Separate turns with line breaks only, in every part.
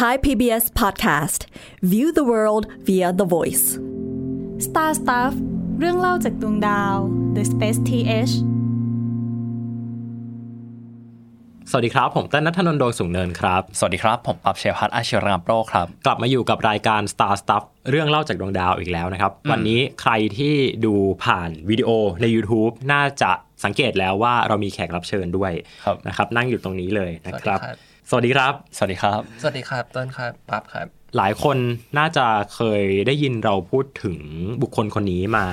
Thai PBS podcast. View the world via the voice.
Star Stuff เรื่องเล่าจากดวงดาว The Space TH
สวัสดีครับ ผมเต้นนัทนนท์ดวงสูงเนินครับ
สวัสดีครับ ผมปับเชยพัฒน์อาชีวรังโปรครับ
กลับมาอยู่กับรายการ Star Stuff เรื่องเล่าจากดวงดาวอีกแล้วนะครับ วันนี้ใครที่ดูผ่านวิดีโอใน YouTube น่าจะสังเกตแล้วว่าเรามีแขกรับเชิญด้วย
ครับ
นะครับนั่งอยู่ตรงนี้เลยนะครับ
สวัสดีครับ
สวัสดีครับ
สวัสดีครับ
สวัสดีครับต้นครับปั๊บครับ
หลายคนน่าจะเคยได้ยินเราพูดถึงบุคคลคนนี้มา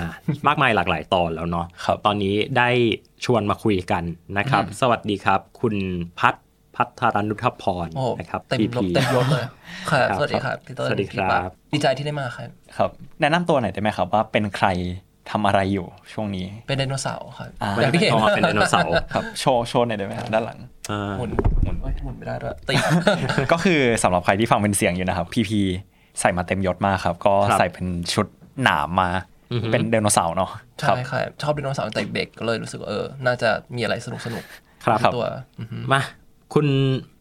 มากมายหลากหลายตอนแล้วเนาะ
ครับ
ตอนนี้ได้ชวนมาคุยกันนะครับ สวัสดีครับ คุณพัฒพัฒรนุทพร
โอ้โห
นะครับ
เต็ม
PP
รถเต็มยศเลยครับ
ครับ
สวัสดีครับพี่ต้น
สวัสดี
พี่
ครับ
ปั๊ดีใจที่ได้มาครับ
ครับ แนะนำตัวหน่อยได้ไหมครับว่าเป็นใคร ทำอะไรอยู่ช่วงนี้
เป็นไดโนเสาร์ครับ
อ่า
อย่างที่เห็น
ออกมาเป็นไดโนเสาร์
ครับโชว์โชว์หน่อยได้ไหมครับด้านหลัง
อ่า
หมุนหมุนเอ้ยหมุนไม่ได้ด้วยติด
ก็คือสำหรับใครที่ฟังเป็นเสียงอยู่นะครับ พีพีใส่มาเต็มยศมากครับ ก็
ครับ
ใส่เป็นชุดหนามมา
อือฮึ
เป็นไดโนเสาร์เนาะค
ใช่
รับ
ครับชอบไดโนเสาร์ตั้งแต่เด็กก็เลยรู้สึกว่าเออ น่าจะมีอะไรสนุกสนุก
ครับ
ตัวอือฮึ
มาคุณ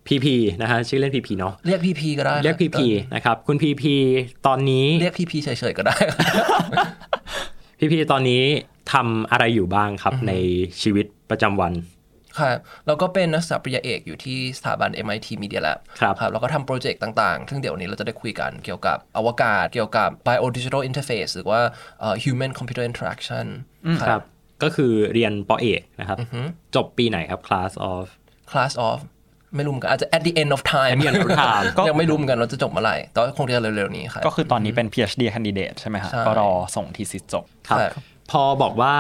พีพีนะฮะชื่อเล่นพีพีเนาะ
เรียกพี่พีก็ได้
เรียกพีพีนะครับคุณพีพีตอนนี้
เรียกพี่พีเฉยๆก็ได้
พีพีตอนนี้ทำอะไรอยู่บ้างครับในชีวิตประจำวัน
ครับแล้วก็เป็นนักศึกษาปริญญาเอกอยู่ที่สถาบัน MIT Media Lab
ครับ
ครับแล้วก็ทำโปรเจกต์ต่างๆ ซึ่งเดี๋ยววนนี้เราจะได้คุยกันเกี่ยวกับอวกาศ เกี่ยวกับ bio digital interface หรือว่าเอ่อ human computer interaction
ครับ ก็คือเรียนปอเอกนะครับ จบปีไหนครับ class of
class of ไม่รู้เหมือนกันอาจจะ at the end of time
At the end of time
ก็
ยังไม่รู้เหมือนกันว่าจะจบเมื่อไหร่แต่ว่าคงจะเร็วๆนี้ครับ
ก็คือตอนนี้เป็น PhD candidate ใช่ไหมครับ
ใช่
ก็รอส่งทีสิทธ์จบ
ครับ
ครับ
พอบอกว่า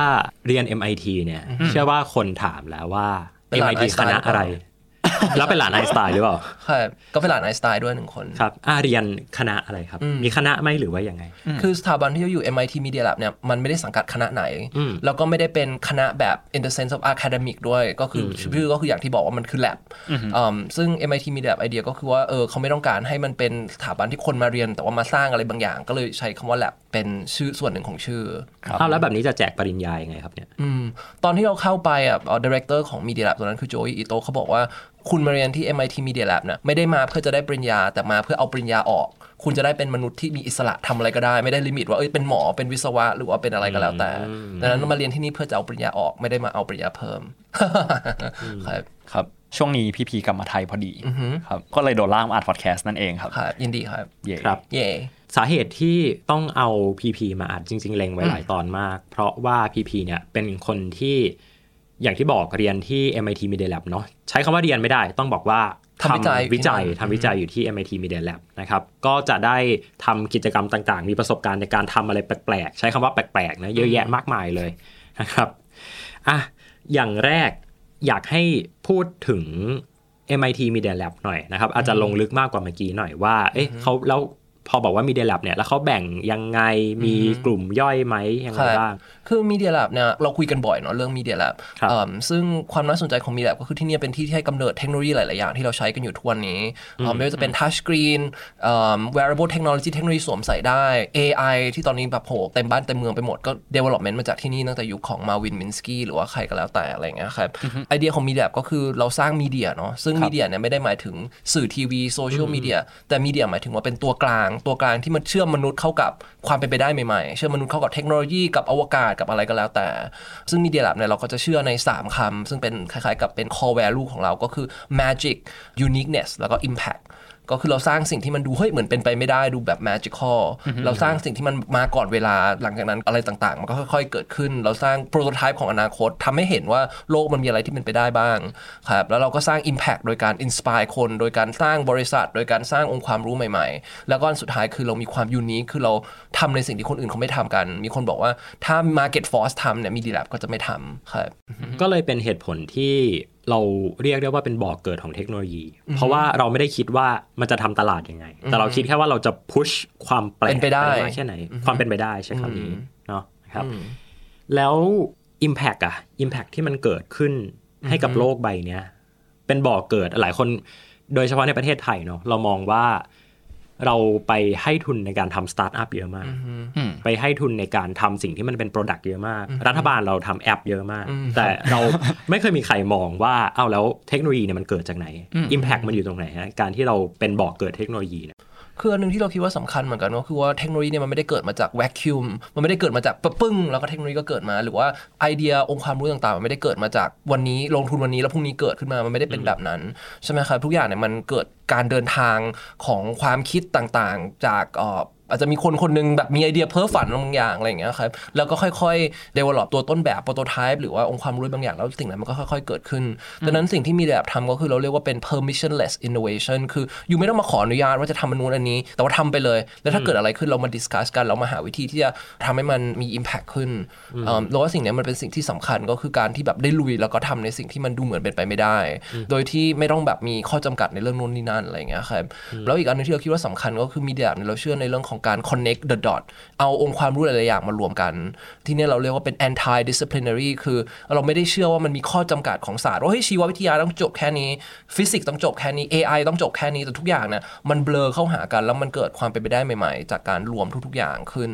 เรียน MIT เนี่ย เชื่อว่าคนถามแล้วว่า
เป็นหลาน
MIT
ไอน์ส
ค
ไตน์
ณะอะไร แล้วเป็นหลานไอน์สไตน์หรือเปล่า
ครับก็เป็นหลานไอน์สไตน์ด้วยหนึ่งคน
ครับอ่าเรียนคณะอะไรครับ มีคณะไหมหรือว่ายังไง
คือสถาบันที่อยู่ MIT Media Lab เนี่ยมันไม่ได้สังกัดคณะไหน
อืม
แล้วก็ไม่ได้เป็นคณะแบบ in the sense of academic ด้วยก็คืออชื่อก็คืออย่างที่บอกว่ามันคือ lab อืมซึ่ง MIT Media Lab ไอเดียก็คือว่าเออเขาไม่ต้องการให้มันเป็นสถาบันที่คนมาเรียน แต่ว่ามาสร้างอะไรบางอย่าง ก็เลยใช้คำว่า lab เป็นชื่อส่วนหนึ่งของชื่อ
ครับ
อ้าวแล้วแบบนี้จะแจกปริญญายังไงครับเนี่ย
อืมตอนที่เราเข้าไปอะ director ของ Media Lab ตอนนั้นคือโจอีอิโตเขาบอกว่า คุณมาเรียนที่ MIT Media Lab นะไม่ได้มาเพื่อจะได้ปริญญา แต่มาเพื่อเอาปริญญาออก คุณจะได้เป็นมนุษย์ที่มีอิสระทำอะไรก็ได้ ไม่ได้ limit ว่าเอ้ยเป็นหมอเป็นวิศวะหรือว่าเป็นอะไรก็แล้วแต่ดังนั้นมาเรียนที่นี่เพื่อจะเอาปริญญาออกไม่ได้มาเอาปริญญาเพิ่มครับ
ครับช่วงนี้พีพีกลับมาไทยพอดีครับก็เลยโดนล่ามอัดพอดแคสต์นั่นเองครับ
ครับยินดีครับ
เย่
ครับ
เย่
สาเหตุที่ต้องเอา PP มาอัดจริง ๆ เล็งไว้หลายตอนมาก เพราะว่า PP เนี่ยเป็นคนที่ อย่างที่บอกเรียนที่ MIT Media Lab เนาะใช้คำว่าเรียนไม่ได้ต้องบอกว่า
ทำวิจัย
วิจัย
ที่นั่น
ทำวิจัยอยู่ที่ MIT Media Lab นะครับก็จะได้ทำกิจกรรมต่างๆ มีประสบการณ์ในการทำอะไรแปลกๆ ใช้คำว่าแปลกๆนะเยอะแยะมากมายเลยนะครับอะอย่างแรกอยากให้พูดถึง MIT Media Lab หน่อยนะครับอาจจะลงลึกมากกว่าเมื่อกี้หน่อยว่าเอ๊ะเขาแล้ว พอบอกว่า Media Lab เนี่ยแล้วเขาแบ่งยังไงมีกลุ่มย่อยไหมยังไง
ครับ
บ้าง
คือ Media Lab เนี่ยเราคุยกันบ่อยเนาะเรื่อง Media Lab
ครับ
เอิ่มซึ่งความน่าสนใจของ Media Lab ก็คือที่เนี่ยเป็นที่ที่ให้กำเนิดเทคโนโลยีหลาย ๆ อย่างที่เราใช้กันอยู่ทุกวันนี้เอิ่มไม่ว่าจะเป็น Touch Screen เอิ่ม Wearable Technology เทคโนโลยีสวมใส่ได้ AI ที่ตอนนี้แบบโหเต็มบ้านเต็มเมืองไปหมดก็ development มาจากที่นี่ตั้งแต่ยุคของ Marvin Minsky หรือว่าใครก็แล้วแต่อะไรอย่างเงี้ยครับไอเดียของ Media Lab ก็คือเราสร้าง media เนาะซึ่ง media เนี่ยไม่ได้หมายถึงสื่อทีวีโซเชียลมีเดียแต่ media หมายถึงว่าเป็นตัวกลางตัวกลางที่มันเชื่อมมนุษย์เข้ากับความเป็นไปได้ใหม่ๆ เชื่อมมนุษย์เข้ากับเทคโนโลยีกับอวกาศกับอะไรก็แล้วแต่ ซึ่ง Media Lab เนี่ยเราก็จะเชื่อใน 3คำซึ่งเป็นคล้ายๆกับเป็น core value ของเราก็คือ magic uniqueness แล้วก็ impact ก็คือเราสร้างสิ่งที่มันดูเฮ้ยเหมือนเป็นไปไม่ได้ดูแบบ magical เราสร้างสิ่งที่มันมาก่อนเวลาหลังจากนั้นอะไรต่างๆ มันก็ค่อยๆเกิดขึ้น เราสร้าง prototype ของอนาคตทำให้เห็นว่าโลกมันมีอะไรที่เป็นไปได้บ้างครับแล้วเราก็สร้าง impact โดยการ inspire คน โดยการสร้างบริษัท โดยการสร้างองค์ความรู้ใหม่ๆ แล้วก็อันสุดท้ายคือเรามีความ unique คือเราทำในสิ่งที่คนอื่นเขาไม่ทำกัน มีคนบอกว่าถ้า market force ทำเนี่ย Media Lab ก็จะไม่ทำครับ
ก็เลยเป็นเหตุผลที่ เราเรียกได้ว่าเป็นบ่อเกิดของเทคโนโลยี เพราะว่าเราไม่ได้คิดว่ามันจะทำตลาดยังไง แต่เราคิดแค่ว่าเราจะ push ความแปลก
เป็นไปได้
มากแค่ไหน ความเป็นไปได้ใช้คำนี้เนาะนะครับ แล้ว Impact อะ Impact ที่มันเกิดขึ้นให้กับโลกใบเนี้ยเป็นบ่อเกิดหลายคนโดยเฉพาะในประเทศไทยเนาะเรามองว่า เราไปให้ทุนในการทำสตาร์ทอัพเยอะมาก
อืม
ไปให้ทุนในการทำสิ่งที่มันเป็น product เยอะมาก รัฐบาลเราทำแอปเยอะมาก
อืม
แต่เราไม่เคยมีใครมองว่า เอ้าแล้วเทคโนโลยีเนี่ยมันเกิดจากไหน Impact มันอยู่ตรงไหนฮะ การที่เราเป็นบอกเกิดเทคโนโลยีเนี่ย
คืออันหนึงที่เราคิดว่าสำคัญเหมือนกันก็คือว่าเทคโนโลยีเนี่ยมันไม่ได้เกิดมาจากแวคคิวมมันไม่ได้เกิดมาจากปะปึ้งแล้วก็เทคโนโลยีก็เกิดมา หรือว่าไอเดียองค์ความรู้ต่างๆ มันไม่ได้เกิดมาจากวันนี้ลงทุนวันนี้แล้วพรุ่งนี้เกิดขึ้นมามันไม่ได้เป็นแบบนั้นใช่ไหมครับทุกอย่างเนี่ยมันเกิดการเดินทางของความคิดต่างๆ จากเอ่ออาจจะมีคนคนหนึงแบบมีไอเดียเพ้อฝันบางอย่างอะไรอย่างเงี้ยครับแล้วก็ค่อยๆ develop ตัวต้นแบบโปรโตไทป์หรือว่าองค์ความรู้บางอย่างแล้วสิ่งนั้นมันก็ค่อยๆ เกิดขึ้นดังนั้นสิ่งที่มีแบบทำก็คือเราเรียกว่าเป็น permissionless innovation คืออยู่ไม่ต้องมาขออนุญาตว่าจะทำมันนู้นอันนี้ แต่ว่าทำไปเลย แล้วถ้าเกิดอะไรขึ้นเรามา discuss กันเรามาหาวิธีที่จะทำให้มันมี impact ขึ้นเอิ่มเราว่าสิ่งเนี้ยมันเป็นสิ่งที่สำคัญก็คือการที่แบบได้ลุยแล้วก็ทำในสิ่งที่มันดูเหมือนเป็นไปไม่ได้ โดยที่ไม่ต้องแบบมีข้อจำกัดในเรื่องนู้นนี่นั่นอะไรอย่างเงี้ยครับแล้วอีกอันหนึงที่เราคิดว่าสำคัญก็คือมีแบบเราเชื่อในเรื่องของการ connect the dot เอาองค์ความรู้หลายๆอย่างมารวมกัน ที่นี่เราเรียกว่าเป็น anti disciplinary คือเราไม่ได้เชื่อว่ามันมีข้อจำกัดของศาสตร์ว่าเฮ้ยชีววิทยาต้องจบแค่นี้ฟิสิกส์ต้องจบแค่นี้ AI ต้องจบแค่นี้แต่ทุกอย่างเนี่ยมันเบลอเข้าหากัน แล้วมันเกิดความเป็นไปได้ใหม่ ๆ จากการรวมทุกๆอย่างขึ้น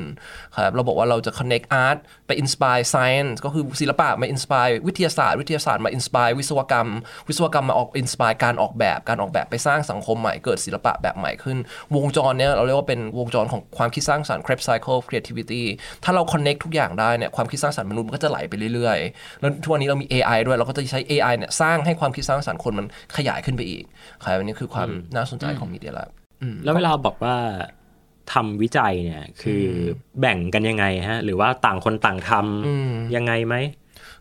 ครับเราบอกว่าเราจะ connect art ไป inspire science ก็คือศิลปะมา inspire วิทยาศาสตร์ วิทยาศาสตร์มา inspire วิศวกรรม วิศวกรรมมาออก inspire การออกแบบการออกแบบไปสร้างสังคมใหม่เกิดศิลปะแบบใหม่ขึ้น วงจรเนี้ยเราเรียกว่าเป็นวงจรของความคิดสร้างสรรค์ Krebs cycle of creativity ถ้าเรา connect ทุกอย่างได้เนี่ยความคิดสร้างสรรค์มนุษย์มันก็จะไหลไปเรื่อยๆ แล้วทุกวันนี้เรามี AI ด้วยเราก็จะใช้ AI เนี่ยสร้างให้ความคิดสร้างสรรค์คนมันขยายขึ้นไปอีกครับอันนี้คือความน่าสนใจของ Media Lab
แล้วเวลาบอกว่าทำวิจัยเนี่ยคือแบ่งกันยังไงฮะหรือว่าต่างคนต่างทำยังไงไหม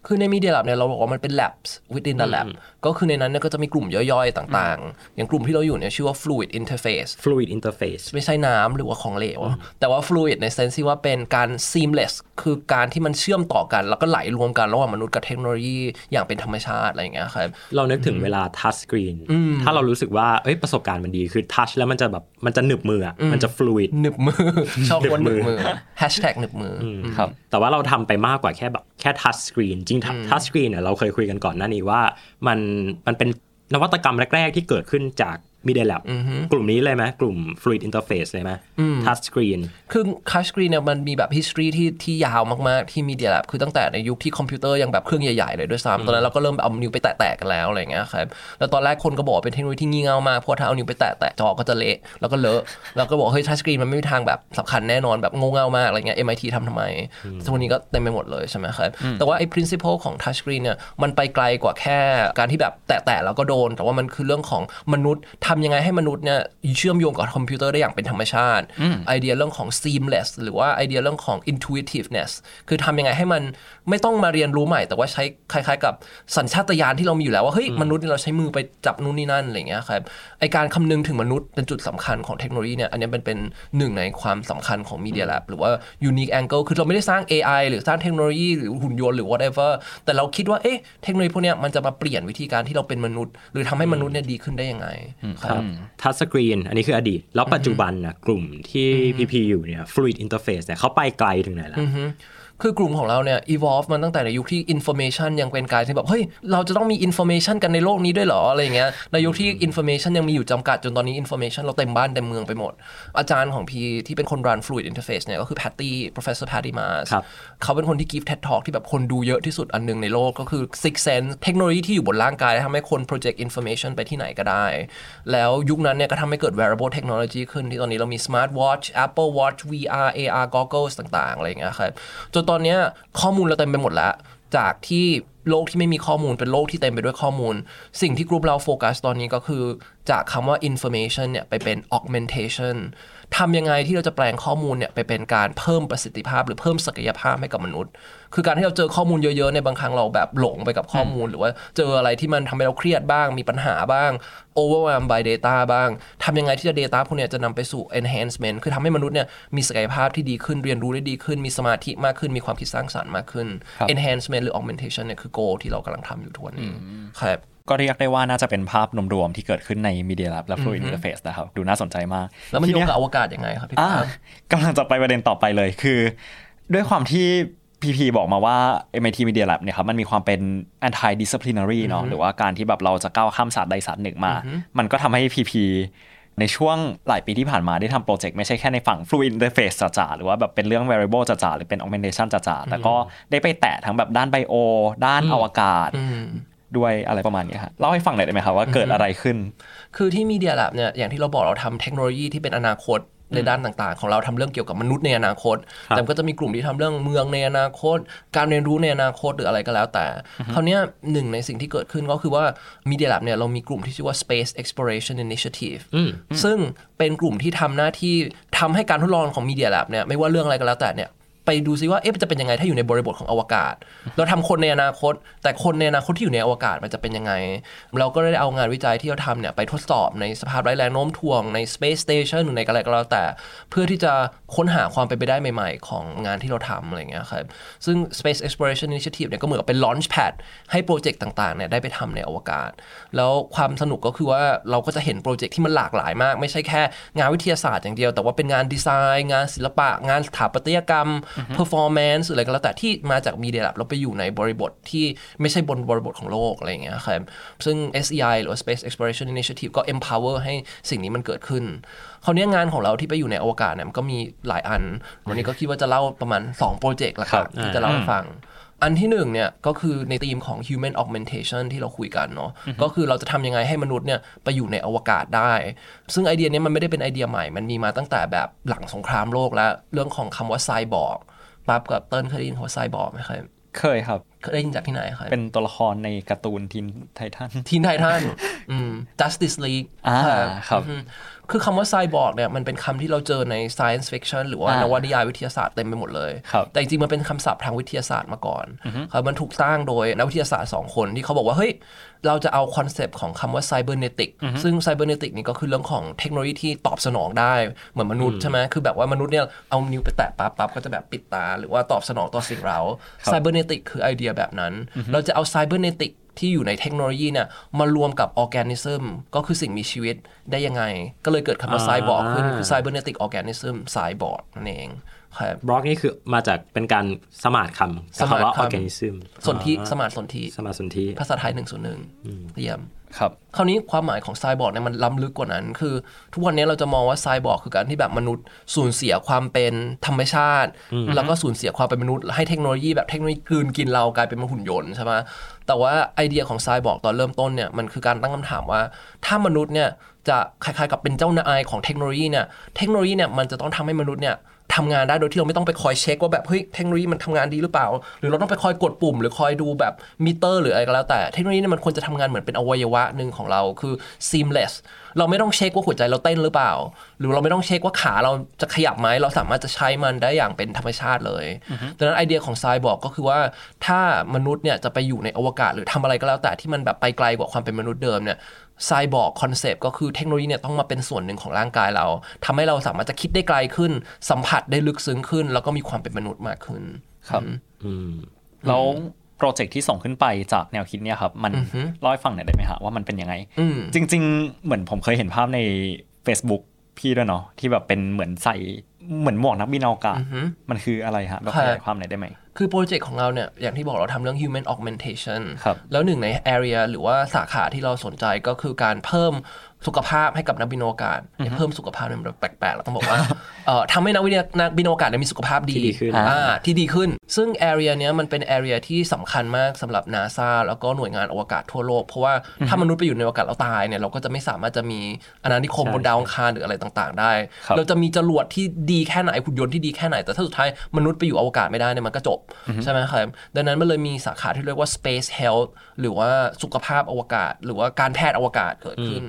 คือใน Media Lab เนี่ยเราบอกว่ามันเป็น labs within the lab ก็คือในนั้นเนี่ยก็จะมีกลุ่มย่อยๆ ต่างๆ อย่างกลุ่มที่เราอยู่เนี่ยชื่อว่า fluid interface
fluid interface
ไม่ใช่น้ำหรือว่าของเหลว แต่ว่า fluid ในเซนส์ที่ว่าเป็นการ seamless คือการที่มันเชื่อมต่อกัน แล้วก็ไหลรวมกันระหว่างมนุษย์กับเทคโนโลยีอย่างเป็นธรรมชาติอะไรอย่างเงี้ยครับ
เรานึกถึงเวลาทัชสกรีนถ้าเรารู้สึกว่าเอ้ยประสบการณ์มันดีคือทัชแล้วมันจะแบบมันจะหนึบมืออะมันจะ fluid
หนึบมือชอบคนหนึบ
หนึบมื
มือ
อ
hashtag หนึบมืออ
ครับ
แต่ว่าเราทำไปมากกว่าแค่แบบแค่ทัชสกรีนจริง touchscreen เนี่ยเราเคยคุยกันก่อนหน้านี้ว่า มันมันเป็นนวัตกรรมแรก ๆ ที่เกิดขึ้นจาก Media Lab กลุ่มนี้เลยไหมกลุ่ม Fluid Interface เลยไหม touchscreen
คือ touchscreen เนี่ยมันมีแบบ history ที่ที่ยาวมากๆ ที่ Media Lab คือตั้งแต่ในยุคที่คอมพิวเตอร์ยังแบบเครื่องใหญ่ ๆ เลยด้วยซ้ำตอนนั้นเราก็เริ่มเอานิ้วไปแตะๆกันแล้วอะไรอย่างเงี้ยครับแล้วตอนแรกคนก็บอกว่าเป็นเทคโนโลยีที่งี่เง่ามากเพราะถ้าเอานิ้วไปแตะๆจอก็จะเละแล้วก็เลอะแล้วก็บอกเฮ้ย touchscreen มันไม่มีทางแบบสำคัญแน่นอนแบบโง่เง่ามากอะไรเงี้ย MIT ทำทำไมทุกวันนี้ก็เต็มไปหมดเลยใช่ไหมครับแต่ว่าไอ้ principle ของ touchscreen เนี่ยมันไปไกลกว่าแค่การที่แบบแตะๆแล้วก็โดน แต่ว่ามันคือเรื่องของมนุษย์ทำยังไงให้มนุษย์เนี่ยเชื่อมโยงกับคอมพิวเตอร์ได้อย่างเป็นธรรมชาติ ไอเดียเรื่องของ seamless หรือว่าไอเดียเรื่องของ intuitiveness คือทำยังไงให้มันไม่ต้องมาเรียนรู้ใหม่ แต่ว่าใช้คล้ายๆ กับสัญชาตญาณที่เรามีอยู่แล้วว่าเฮ้ยมนุษย์เนี่ยเราใช้มือไปจับนู่นนี่นั่นอะไรอย่างเงี้ยครับไอการคำนึงถึงมนุษย์เป็นจุดสำคัญของเทคโนโลยีเนี่ยอันนี้เป็นเป็นหนึ่งในความสำคัญของ Media Lab หรือว่า unique angle คือเราไม่ได้สร้าง AI หรือสร้างเทคโนโลยีหรือหุ่นยนต์หรือ whatever แต่เราคิดว่าเอ๊ะเทคโนโลยีพวกเนี้ยมันจะมาเปลี่ยนวิธีการที่เราเป็นมนุษย์ หรือทำให้มนุษย์เนี่ยดีขึ้นได้ยังไงครับ
ทัชสกรีนอันนี้คืออดีต แล้วปัจจุบันนะกลุ่มที่พีพีอยู่เนี่ย Fluid Interface เนี่ยเขาไปไกลถึงไหนแล้ว
คือกลุ่มของเราเนี่ย evolve มันตั้งแต่ในยุคที่ information ยังเป็นการที่แบบเฮ้ยเราจะต้องมี information กันในโลกนี้ด้วยเหรออะไรอย่างเงี้ยในยุคที่ information ยังมีอยู่จำกัดจนตอนนี้ information เราเต็มบ้านเต็มเมืองไปหมด อาจารย์ของพีที่เป็นคน run fluid interface เนี่ยก็คือ Patty professor Patty Mars
ครับ
เขาเป็นคนที่ give TED talk ที่แบบคนดูเยอะที่สุดอันหนึงในโลกก็คือ six sense เทคโนโลยีที่อยู่บนร่างกายทำให้คน project information ไปที่ไหนก็ได้ แล้วยุคนั้นเนี่ยก็ทำให้เกิด wearable technology ขึ้นที่ตอนนี้เรามี smart watch Apple watch VR AR goggles ต่างๆอะไรอย่างเงี้ยครับจนตอนนี้ข้อมูลเราเต็มไปหมดแล้ว จากที่ โลกที่ไม่มีข้อมูลเป็นโลกที่เต็มไปด้วยข้อมูล สิ่งที่กลุ่มเราโฟกัสตอนนี้ก็คือ จากคำว่า information เนี่ยไปเป็น augmentation ทำยังไงที่เราจะแปลงข้อมูลเนี่ยไปเป็นการเพิ่มประสิทธิภาพ หรือเพิ่มศักยภาพให้กับมนุษย์ คือการที่เราเจอข้อมูลเยอะๆในยบางครั้งเราแบบหลงไปกับข้อมูล หรือว่าเจออะไรที่มันทำให้เราเครียดบ้าง มีปัญหาบ้าง overwhelm by data บ้างทำยังไงที่จะ data พวกเนี้ยจะนำไปสู่ enhancement คือทำให้มนุษย์เนี่ยมีศักยภาพที่ดีขึ้นเรียนรู้ได้ดีขึ้น มีสมาธิมากขึ้นมีความคิดสร้างสรรค์มากขึ้น
ครับ
enhancement หรือ augmentation เนี่ยคือ goal ที่เรากำลังทำอยู่ทุกวันนี้ครับ
ก็เรียกได้ว่าน่าจะเป็นภาพรวมๆที่เกิดขึ้นใน Media Lab และ Fluid Interface นะครับ ดูน่าสนใจมาก
แล้วมัน
ที
โยง
เนี้ย
กับอวกาศยังไงครับพี่
อ่า
ปาล์ม
กำลังจะไปประเด็นต่อไปเลยคือ ด้วยความที่พีพีบอกมาว่า MIT Media Lab เนี่ยครับมันมีความเป็น anti disciplinary เนาะหรือว่าการที่แบบเราจะก้าวข้ามศาสตร์ใดศาสตร์หนึ่งมา มันก็ทำให้พีพี ในช่วงหลายปีที่ผ่านมาได้ทำโปรเจกต์ไม่ใช่แค่ในฝั่ง fluid interface จ๋าๆหรือว่าแบบเป็นเรื่อง variable จ๋าๆหรือเป็น augmentation จ๋าๆแต่ก็ได้ไปแตะทั้งแบบด้านไบโอด้านอวกาศ
อืม
ด้วยอะไรประมาณนี้ฮะเล่าให้ฟังหน่อยได้ไหมครับว่าเกิดอะไรขึ้น
คือที่ Media Lab เนี่ยอย่างที่เราบอกเราทำเทคโนโลยีที่เป็นอนาคตในด้านต่างๆ ของเราทำเรื่องเกี่ยวกับมนุษย์ในอนาคต
ครับ
แต่ก็จะมีกลุ่มที่ทำเรื่องเมืองในอนาคต การเรียนรู้ในอนาคตหรืออะไรก็แล้วแต่ คราวเนี้ยหนึ่งในสิ่งที่เกิดขึ้นก็คือว่า Media Lab เนี่ยเรามีกลุ่มที่ชื่อว่า Space Exploration Initiative
อืม
ซึ่งเป็นกลุ่มที่ทำหน้าที่ทำให้การทดลองของ Media Lab เนี่ยไม่ว่าเรื่องอะไรก็แล้วแต่เนี่ย ไปดูซิว่าเอ๊ะจะเป็นยังไงถ้าอยู่ในบริบทของอวกาศ เราทำคนในอนาคต แต่คนในอนาคตที่อยู่ในอวกาศมันจะเป็นยังไง เราก็ได้เอางานวิจัยที่เราทำเนี่ยไปทดสอบในสภาพไร้แรงโน้มถ่วงใน Space Station หรือในอะไรก็แล้วแต่ เพื่อที่จะค้นหาความเป็นไปได้ใหม่ ๆ ของงานที่เราทำอะไรเงี้ยครับซึ่ง Space Exploration Initiative เนี่ยก็เหมือนกับเป็น launch pad ให้โปรเจกต์ต่างๆเนี่ยได้ไปทำในอวกาศ แล้วความสนุกก็คือว่าเราก็จะเห็นโปรเจกต์ที่มันหลากหลายมาก ไม่ใช่แค่งานวิทยาศาสตร์อย่างเดียว แต่ว่าเป็นงานดีไซน์ งานศิลปะ งานสถาปัตยกรรม performance หรืออะไรก็แล้วแต่ที่มาจาก Media Lab เราไปอยู่ในบริบทที่ไม่ใช่บนบริบทของโลกอะไรอย่างเงี้ยครับซึ่ง SEI หรือว่า Space Exploration Initiative ก็ empower ให้สิ่งนี้มันเกิดขึ้นคราวนี้งานของเราที่ไปอยู่ในอวกาศเนี่ยมันก็มีหลายอัน วันนี้ก็คิดว่าจะเล่าประมาณ2โปรเจกต์ละครับที่จะเล่าให้ฟัง อันที่หนึ่งเนี่ยก็คือในธีมของ human augmentation ที่เราคุยกันเนาะก็คือเราจะทำยังไงให้มนุษย์เนี่ยไปอยู่ในอวกาศได้ ซึ่งไอเดียเนี้มันไม่ได้เป็นไอเดียใหม่ มันมีมาตั้งแต่แบบหลังสงครามโลกแล้ว เรื่องของคำว่าไซบอร์กปั๊บกับเติ้ลเคยได้ยินคำว่าไซบอร์กไหมครับ
เคยครับ
เคยได้ยินจากที่ไหนครับ
เป็นตัวละครในการ์ตูน
Teen Titans Teen Titans อืม Justice League
อ่าครับ
อืมคือคำว่าไซบอร์กเนี่ยมันเป็นคำที่เราเจอใน science fiction หรือว่า
อ่าน
วนิยายวิทยาศาสตร์เต็มไปหมดเลย
ครับ
แต่จริงๆมันเป็นคำศัพท์ทางวิทยาศาสตร์มาก่อนครับมันถูกสร้างโดยนักวิทยาศาสตร์สองคนที่เขาบอกว่า เฮ้ย เราจะเอาคอนเซปต์ของคำว่า cybernetic ซึ่ง cybernetic นี่ก็คือเรื่องของเทคโนโลยีที่ตอบสนองได้ เหมือนมนุษย์ใช่ไหมคือแบบว่ามนุษย์เนี่ยเอานิ้วไปแตะปั๊บปั๊บก็จะแบบปิดตา หรือว่าตอบสนองต่อสิ่งเร้า cybernetic คือไอเดียแบบนั้น เราจะเอา cybernetic ที่อยู่ในเทคโนโลยีเนี่ยมารวมกับ organism ก็คือสิ่งมีชีวิตได้ยังไง ก็เลยเกิดคำว่าไซบอร์กขึ้นคือ cybernetic organism ไซบอร์กนั่นเองครับ
บอร์กนี่คือมาจากเป็นการสมาร์ทคำ
สมาร์ท
คำว่า
คำ
organism
สนธิ
อ่า
สมาร์ทสนธิ
สมาร์ทสนธิ
ภาษาไทย101เยี่ยม
ครับ
คราวนี้ความหมายของไซบอร์กเนี่ยมันล้ำลึกกว่านั้น คือ ทุกวันนี้เราจะมองว่าไซบอร์กคือการที่แบบมนุษย์สูญเสียความเป็นธรรมชาติ แล้วก็สูญเสียความเป็นมนุษย์ให้เทคโนโลยีแบบเทคโนโลยีกลืนกินเรากลายเป็นหุ่นยนต์ใช่ไหมแต่ว่าไอเดียของไซบอร์กตอนเริ่มต้นเนี่ยมันคือการตั้งคำถามว่า ถ้ามนุษย์เนี่ยจะคล้ายๆกับเป็นเจ้านายของเทคโนโลยีเนี่ยเทคโนโลยีเนี่ยมันจะต้องทำให้มนุษย์เนี่ย ทำงานได้โดยที่เราไม่ต้องไปคอยเช็คว่าแบบเฮ้ยเทคโนโลยีมันทำงานดีหรือเปล่า หรือเราต้องไปคอยกดปุ่ม หรือคอยดูแบบมิเตอร์หรืออะไรก็แล้วแต่เทคโนโลยีเนี่ยมันควรจะทำงานเหมือนเป็นอวัยวะหนึ่งของเราคือ seamless เราไม่ต้องเช็คว่าหัวใจเราเต้นหรือเปล่า หรือเราไม่ต้องเช็คว่าขาเราจะขยับไหมเราสามารถจะใช้มันได้อย่างเป็นธรรมชาติเลยดังนั้นไอเดียของไซบอร์กก็คือว่าถ้ามนุษย์เนี่ยจะไปอยู่ในอวกาศหรือทำอะไรก็แล้วแต่ที่มันแบบไปไกลกว่าความเป็นมนุษย์เดิมเนี่ย cyborg concept ก็คือเทคโนโลยีเนี่ยต้องมาเป็นส่วนหนึ่งของร่างกายเราทำให้เราสามารถจะคิดได้ไกลขึ้น สัมผัสได้ลึกซึ้งขึ้น แล้วก็มีความเป็นมนุษย์มากขึ้น
ครับ
อืม
แล้วโปรเจกต์ที่ส่งขึ้นไปจากแนวคิดเนี่ยครับมันเล่าให้ฟังหน่อยได้ไหมฮะว่ามันเป็นยังไง
อืม
จริง ๆ เหมือนผมเคยเห็นภาพใน Facebook พี่ด้วยเนาะที่แบบเป็นเหมือนใส่เหมือนหมวกนักบินอวกาศมันคืออะไรฮะแบบขยายความหน่อยได้ไหม
คือโปรเจกต์ของเราเนี่ย อย่างที่บอกเราทำเรื่อง human augmentation
ครับ
แล้วหนึ่งใน area หรือว่าสาขาที่เราสนใจก็คือการเพิ่มสุขภาพให้กับนักบินอวกาศเพิ่มสุขภาพเนี่ยมันแปลกๆเราต้องบอกว่าเอ่อทำให้นักวิทยานักบินอวกาศเนี่ยมีสุขภาพดี
ที่ดีขึ้น
อ่าที่ดีขึ้น ซึ่ง area เนี้ยมันเป็น area ที่สำคัญมากสำหรับ NASA แล้วก็หน่วยงานอวกาศทั่วโลก เพราะว่าถ้ามนุษย์ไปอยู่ในอวกาศแล้วตายเนี่ยเราก็จะไม่สามารถจะมีอาณานิคมบนดาวอังคารหรืออะไรต่างๆ ได้
ครับ
เราจะมีจรวดที่ดีแค่ไหนหุ่นยนต์ที่ดีแค่ไหนแต่ถ้าสุดท้ายมนุษย์ไปอยู่อวกาศไม่ได้เนี่ยมันก็จบใช่ไหมครับดังนั้นมันเลยมีสาขาที่เรียกว่า space health หรือว่าสุขภาพอวกาศ หรือว่าการแพทย์อวกาศเกิดขึ้น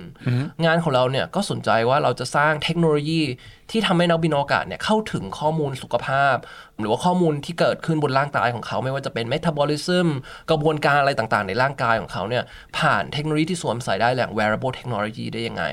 งานของเราเนี่ยก็สนใจว่าเราจะสร้างเทคโนโลยี ที่ทำให้นักบินอวกาศเนี่ยเข้าถึงข้อมูลสุขภาพ หรือว่าข้อมูลที่เกิดขึ้นบนร่างกายของเขา ไม่ว่าจะเป็น metabolism กระบวนการอะไรต่างๆ ในร่างกายของเขาเนี่ยผ่านเทคโนโลยีที่สวมใส่ได้แหล่ง wearable technology ได้ยังไง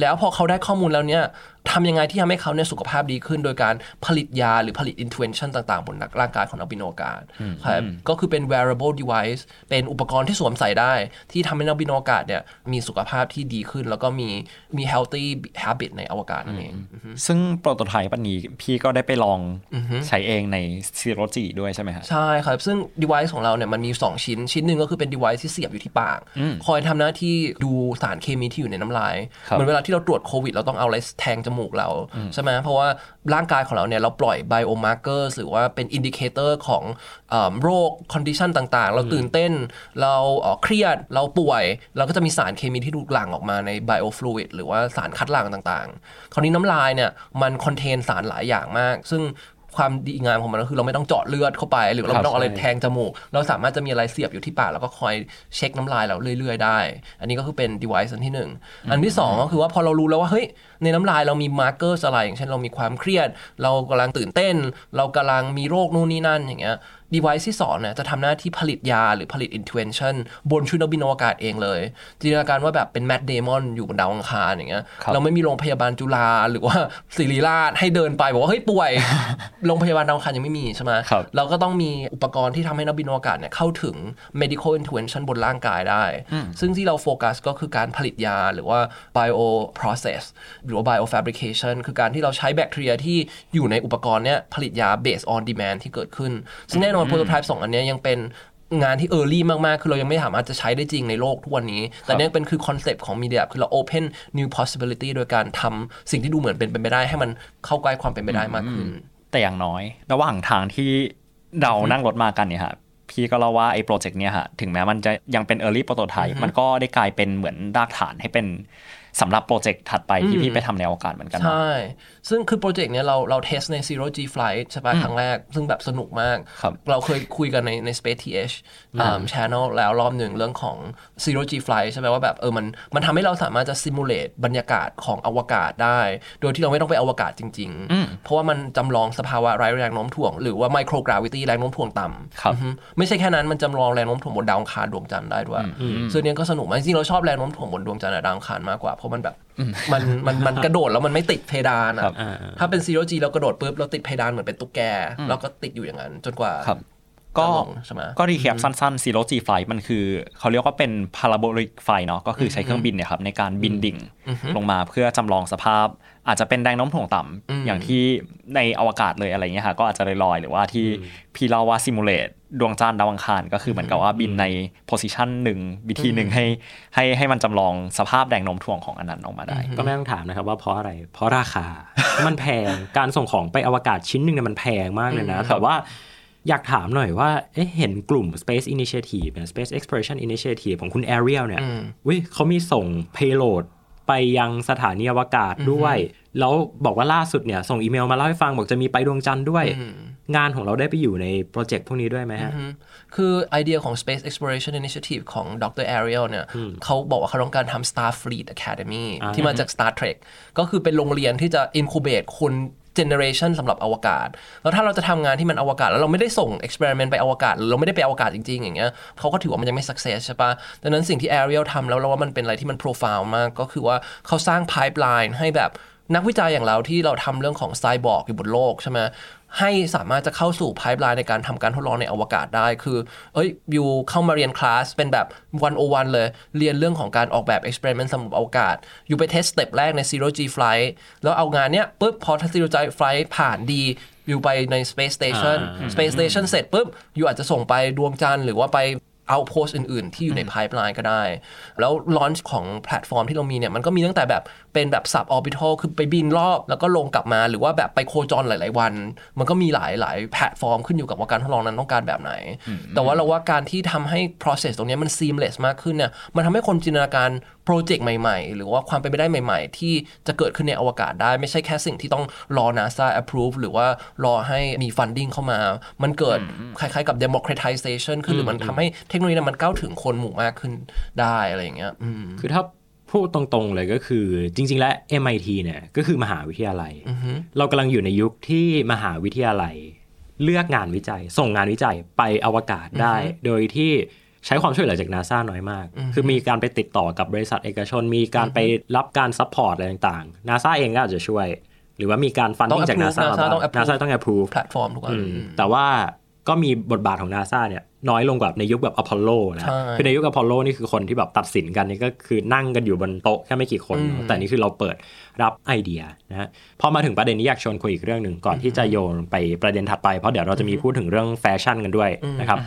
แล้วพอเขาได้ข้อมูลแล้วเนี่ยทำยังไงที่ทำให้เขาเนี่ยสุขภาพดีขึ้น โดยการผลิตยาหรือผลิต intervention ต่างๆ บนร่างกายของนักบินอวกาศครับก็คือเป็น wearable device เป็นอุปกรณ์ที่สวมใส่ได้ ที่ทำให้นักบินอวกาศเนี่ยมีสุขภาพที่ดีขึ้น แล้วก็มีมี healthy habit ในอวกาศนั่นเอง
ซึ่งโปรโตไทป์อันนี้พี่ก็ได้ไปลองใช้เองในซีโรจีด้วยใช่ไหมฮะ
ใช่ครับ ซึ่ง device ของเราเนี่ยมันมี 2 ชิ้น ชิ้นหนึ่งก็คือเป็น device ที่เสียบอยู่ที่ปาก คอยทำหน้าที่ดูสารเคมีที่อยู่ในน้ำลาย
ครับ
เหมือนเวลาที่เราตรวจโควิด เราต้องเอาอะไรแทงจมูกเรา ใช่ไหมเพราะว่าร่างกายของเราเนี่ยเราปล่อย biomarkers หรือว่าเป็น indicator ของเอ่อโรค condition ต่างๆ เราตื่นเต้น เราเอ่อเครียดเราป่วย เราก็จะมีสารเคมีที่ถูกหลั่งออกมาใน biofluid หรือว่าสารคัดหลั่งต่างๆ คราวนี้น้ำลายเนี่ยมันคอนเทนสารหลายอย่างมาก ซึ่งความดีงามของมันก็คือเราไม่ต้องเจาะเลือดเข้าไป หรือเราไม่ต้องอะไรแทงจมูก เราสามารถจะมีอะไรเสียบอยู่ที่ปากแล้วก็คอยเช็คน้ำลายเราเรื่อย ๆ ได้ อันนี้ก็คือเป็น device อันที่หนึ่งอันที่สองก็คือว่าพอเรารู้แล้วว่าเฮ้ยในน้ำลายเรามี marker อะไรอย่างเช่นเรามีความเครียด เรากำลังตื่นเต้น เรากำลังมีโรคนู่นนี่นั่นอย่างเงี้ย device ที่สองเนี่ยจะทำหน้าที่ผลิตยาหรือผลิต intervention บนชุดนักบินอวกาศเองเลยจินตนาการว่าแบบเป็นแม t เดมอนอยู่บนดาวอังคารอย่างเงี้ย
ครับ
เราไม่มีโรงพยาบาลจุฬาหรือว่าศิริราชให้เดินไปบอกว่าเฮ้ยป่วย โรงพยาบาลดาวอังคารยังไม่มีใช่ไหม
ครับ
เราก็ต้องมีอุปกรณ์ที่ทำให้นักบินอวกาศเนี่ยเข้าถึง medical intervention บนร่างกายได้ ซึ่งที่เราโฟกัสก็คือการผลิตยาหรือว่า bio process หรือว่า bio fabrication คือการที่เราใช้แบคทีเรียที่อยู่ในอุปกรณ์เนี่ยผลิตยา based on demand ที่เกิดขึ้นซึ่งแน่นอน prototype สองอันเนี้ยยังเป็นงานที่ early มาก ๆ คือเรายังไม่สามารถจะใช้ได้จริงในโลกทุกวันนี้ แต่เนี่ยเป็นคือคอนเซปต์ของ media คือเรา open new possibility โดยการทำสิ่งที่ดูเหมือนเป็นไปไม่ได้ ให้มันเข้าใกล้ความเป็นไปได้มากขึ้น
แต่อย่างน้อย ระหว่างทางที่เรานั่งรถมากันเนี่ยฮะพี่ก็เล่าว่าไอ้โปรเจกต์เนี่ยฮะถึงแม้มันจะยังเป็น Early Prototype มันก็ได้กลายเป็นเหมือนรากฐานให้เป็นสำหรับโปรเจกต์ถัดไปที่พี่ไปทำในอวกาศเหมือนกันเนอะ
ใช่ซึ่งคือโปรเจกต์เนี้ยเราเราเทสใน Zero G Flight ใช่ปะครั้งแรก ซึ่งแบบสนุกมาก
ครับ
เราเคยคุยกันในใน Space TH อ่า channel แล้วรอบหนึ่งเรื่องของ Zero G Flight ใช่ไหมว่าแบบเออมันมันทำให้เราสามารถจะ simulate บรรยากาศของอวกาศได้ โดยที่เราไม่ต้องไปอวกาศจริง ๆ เพราะว่ามันจำลองสภาวะไร้แรงโน้มถ่วง หรือว่า microgravity แรงโน้มถ่วงต่ำ
ครับ
อือฮึไม่ใช่แค่นั้นมันจำลองแรงโน้มถ่วงบนดาวอังคารดวงจันทร์ได้ด้วยซึ่งเนี้ยก็สนุกมากจริงๆเราชอบแรงโน้มถ่วงบนดวงจันทร์กับดาวอังคารมากกว่าเพราะมันแบบมันมันมันกระโดดแล้วมันไม่ติดเพดานอะ
ครับ
ถ้าเป็น zero G เรากระโดดปุ๊บเราติดเพดานเหมือนเป็นตุ๊กแกเราก็ติดอยู่อย่างนั้น จนกว่า
ครับก็
จะลงใช่ไหม
ก็ recap สั้นๆ Zero G Flight มันคือเขาเรียกว่าเป็น parabolic flight เนาะก็คือใช้เครื่องบินเนี่ยครับในการบินดิ่งลงมาเพื่อจำลองสภาพ อาจจะเป็นแรงโน้มถ่วงต่ำอย่างที่ในอวกาศเลยอะไรเงี้ยค่ะก็อาจจะลอยๆหรือว่าที่พี่เล่าว่า simulate ดวงจันทร์ดาวอังคารก็คือเหมือนกับว่าบินใน position หนึ่งวิธีหนึ่งให้ให้ให้มันจำลองสภาพแรงโน้มถ่วงของอันนั้นออกมาได้
ก็ไม่ต้องถามนะครับว่าเพราะอะไร เพราะราคา มันแพงการส่งของไปอวกาศชิ้นหนึ่งเนี่ยมันแพงมากเลยนะแต่ว่าอยากถามหน่อยว่าเอ๊ะเห็นกลุ่ม Space Initiative เนี่ย Space Exploration Initiative ของคุณ Ariel เนี่ยวิเขามีส่ง payload ไปยังสถานีอวกาศด้วย แล้วบอกว่าล่าสุดเนี่ยส่งอีเมลมาเล่าให้ฟังบอกจะมีไปดวงจันทร์ด้วย งานของเราได้ไปอยู่ในโปรเจกต์พวกนี้ด้วยไหมฮะ
คือไอเดียของ Space Exploration Initiative ของดร Ariel เนี่ยเขาบอกว่าเขาต้องการทำ Starfleet Academy ที่มาจาก Star Trek ก็คือเป็นโรงเรียนที่จะ incubate คน เจเนเรชันสำหรับอวกาศ แล้วถ้าเราจะทำงานที่มันอวกาศ แล้วเราไม่ได้ส่ง experiment ไปอวกาศหรือเราไม่ได้ไปอวกาศจริง ๆ อย่างเงี้ยเขาก็ถือว่ามันยังไม่ success ใช่ปะดังนั้นสิ่งที่ Ariel ทำแล้วเราว่ามันเป็นอะไรที่มัน profound มาก ก็คือว่าเขาสร้าง pipeline ให้แบบนักวิจัยอย่างเราที่เราทำเรื่องของไซบอร์กอยู่บนโลกใช่ไหม ให้สามารถจะเข้าสู่ pipeline ในการทำการทดลองในอวกาศได้ คือ เอ้ย you เข้ามาเรียนคลาสเป็นแบบ one-o-one เลย เรียนเรื่องของการออกแบบ experiment สำหรับอวกาศ you ไป test step แรกใน zero G flight แล้วเอางานเนี้ยปุ๊บพอ zero G flight ผ่านดีyou ไปใน space station
อ่า
space station เสร็จปุ๊บ you อาจจะส่งไปดวงจันทร์หรือว่าไป outpost อื่น ๆ ที่อยู่ใน pipeline ก็ได้ แล้ว launch ของแพลตฟอร์มที่เรามีเนี่ยมันก็มีตั้งแต่แบบเป็นแบบ sub orbital คือไปบินรอบ แล้วก็ลงกลับมาหรือว่าแบบไปโคจรหลาย ๆ วัน มันก็มีหลายหลายแพลตฟอร์มขึ้นอยู่กับว่าการทดลองนั้นต้องการแบบไหน แต่ว่าเราว่าการที่ทำให้ process ตรงเนี้ยมัน seamless มากขึ้นเนี่ยมันทำให้คนจินตนาการ โปรเจกต์ใหม่ ๆ หรือว่าความเป็นไปได้ใหม่ ๆ ที่จะเกิดขึ้นในอวกาศได้ ไม่ใช่แค่สิ่งที่ต้องรอ NASA approve หรือว่ารอให้มี funding เข้ามา มันเกิดคล้ายๆกับ democratization คือหรือมันทำให้เทคโนโลยีนั้นมันก้าวถึงคนหมู่มากขึ้นได้อะไรอย่างเงี้ยอืม
คือถ้าพูดตรงๆเลยก็คือจริง ๆ แล้ว MIT เนี่ยก็คือมหาวิทยาลัย เรากำลังอยู่ในยุคที่มหาวิทยาลัย เลือกงานวิจัย ส่งงานวิจัยไปอวกาศได้ โดยที่ ใช้ความช่วยเหลือจากนาซาน้อยมาก คือมีการไปติดต่อกับบริษัทเอกชน มีการไปรับการ support อะไรต่างๆ นาซาเองก็อาจจะช่วย หรือว่ามีการฟัน
ต้อง
ดิ้งจากนา
approve
ซา
NASA ต้อง approve
นาซาต้อง approve
แพลตฟอร์มทุกอัน
อืมแต่ว่าก็มีบทบาทของนาซาเนี่ยน้อยลงกว่าในยุคแบบอพอลโลนะ
ใช่
คือในยุคอพอลโลนี่คือคนที่แบบตัดสินกันนี่ก็คือนั่งกันอยู่บนโต๊ะแค่ไม่กี่คน แต่นี่คือเราเปิดรับไอเดียนะฮะพอมาถึงประเด็นนี้อยากชวนคุยอีกเรื่องหนึ่งก่อนที่จะโยนไปประเด็นถัดไปเพราะเดี๋ยวเราจะมีพูดถึงเรื่องแฟชั่นกันด้วยนะครับ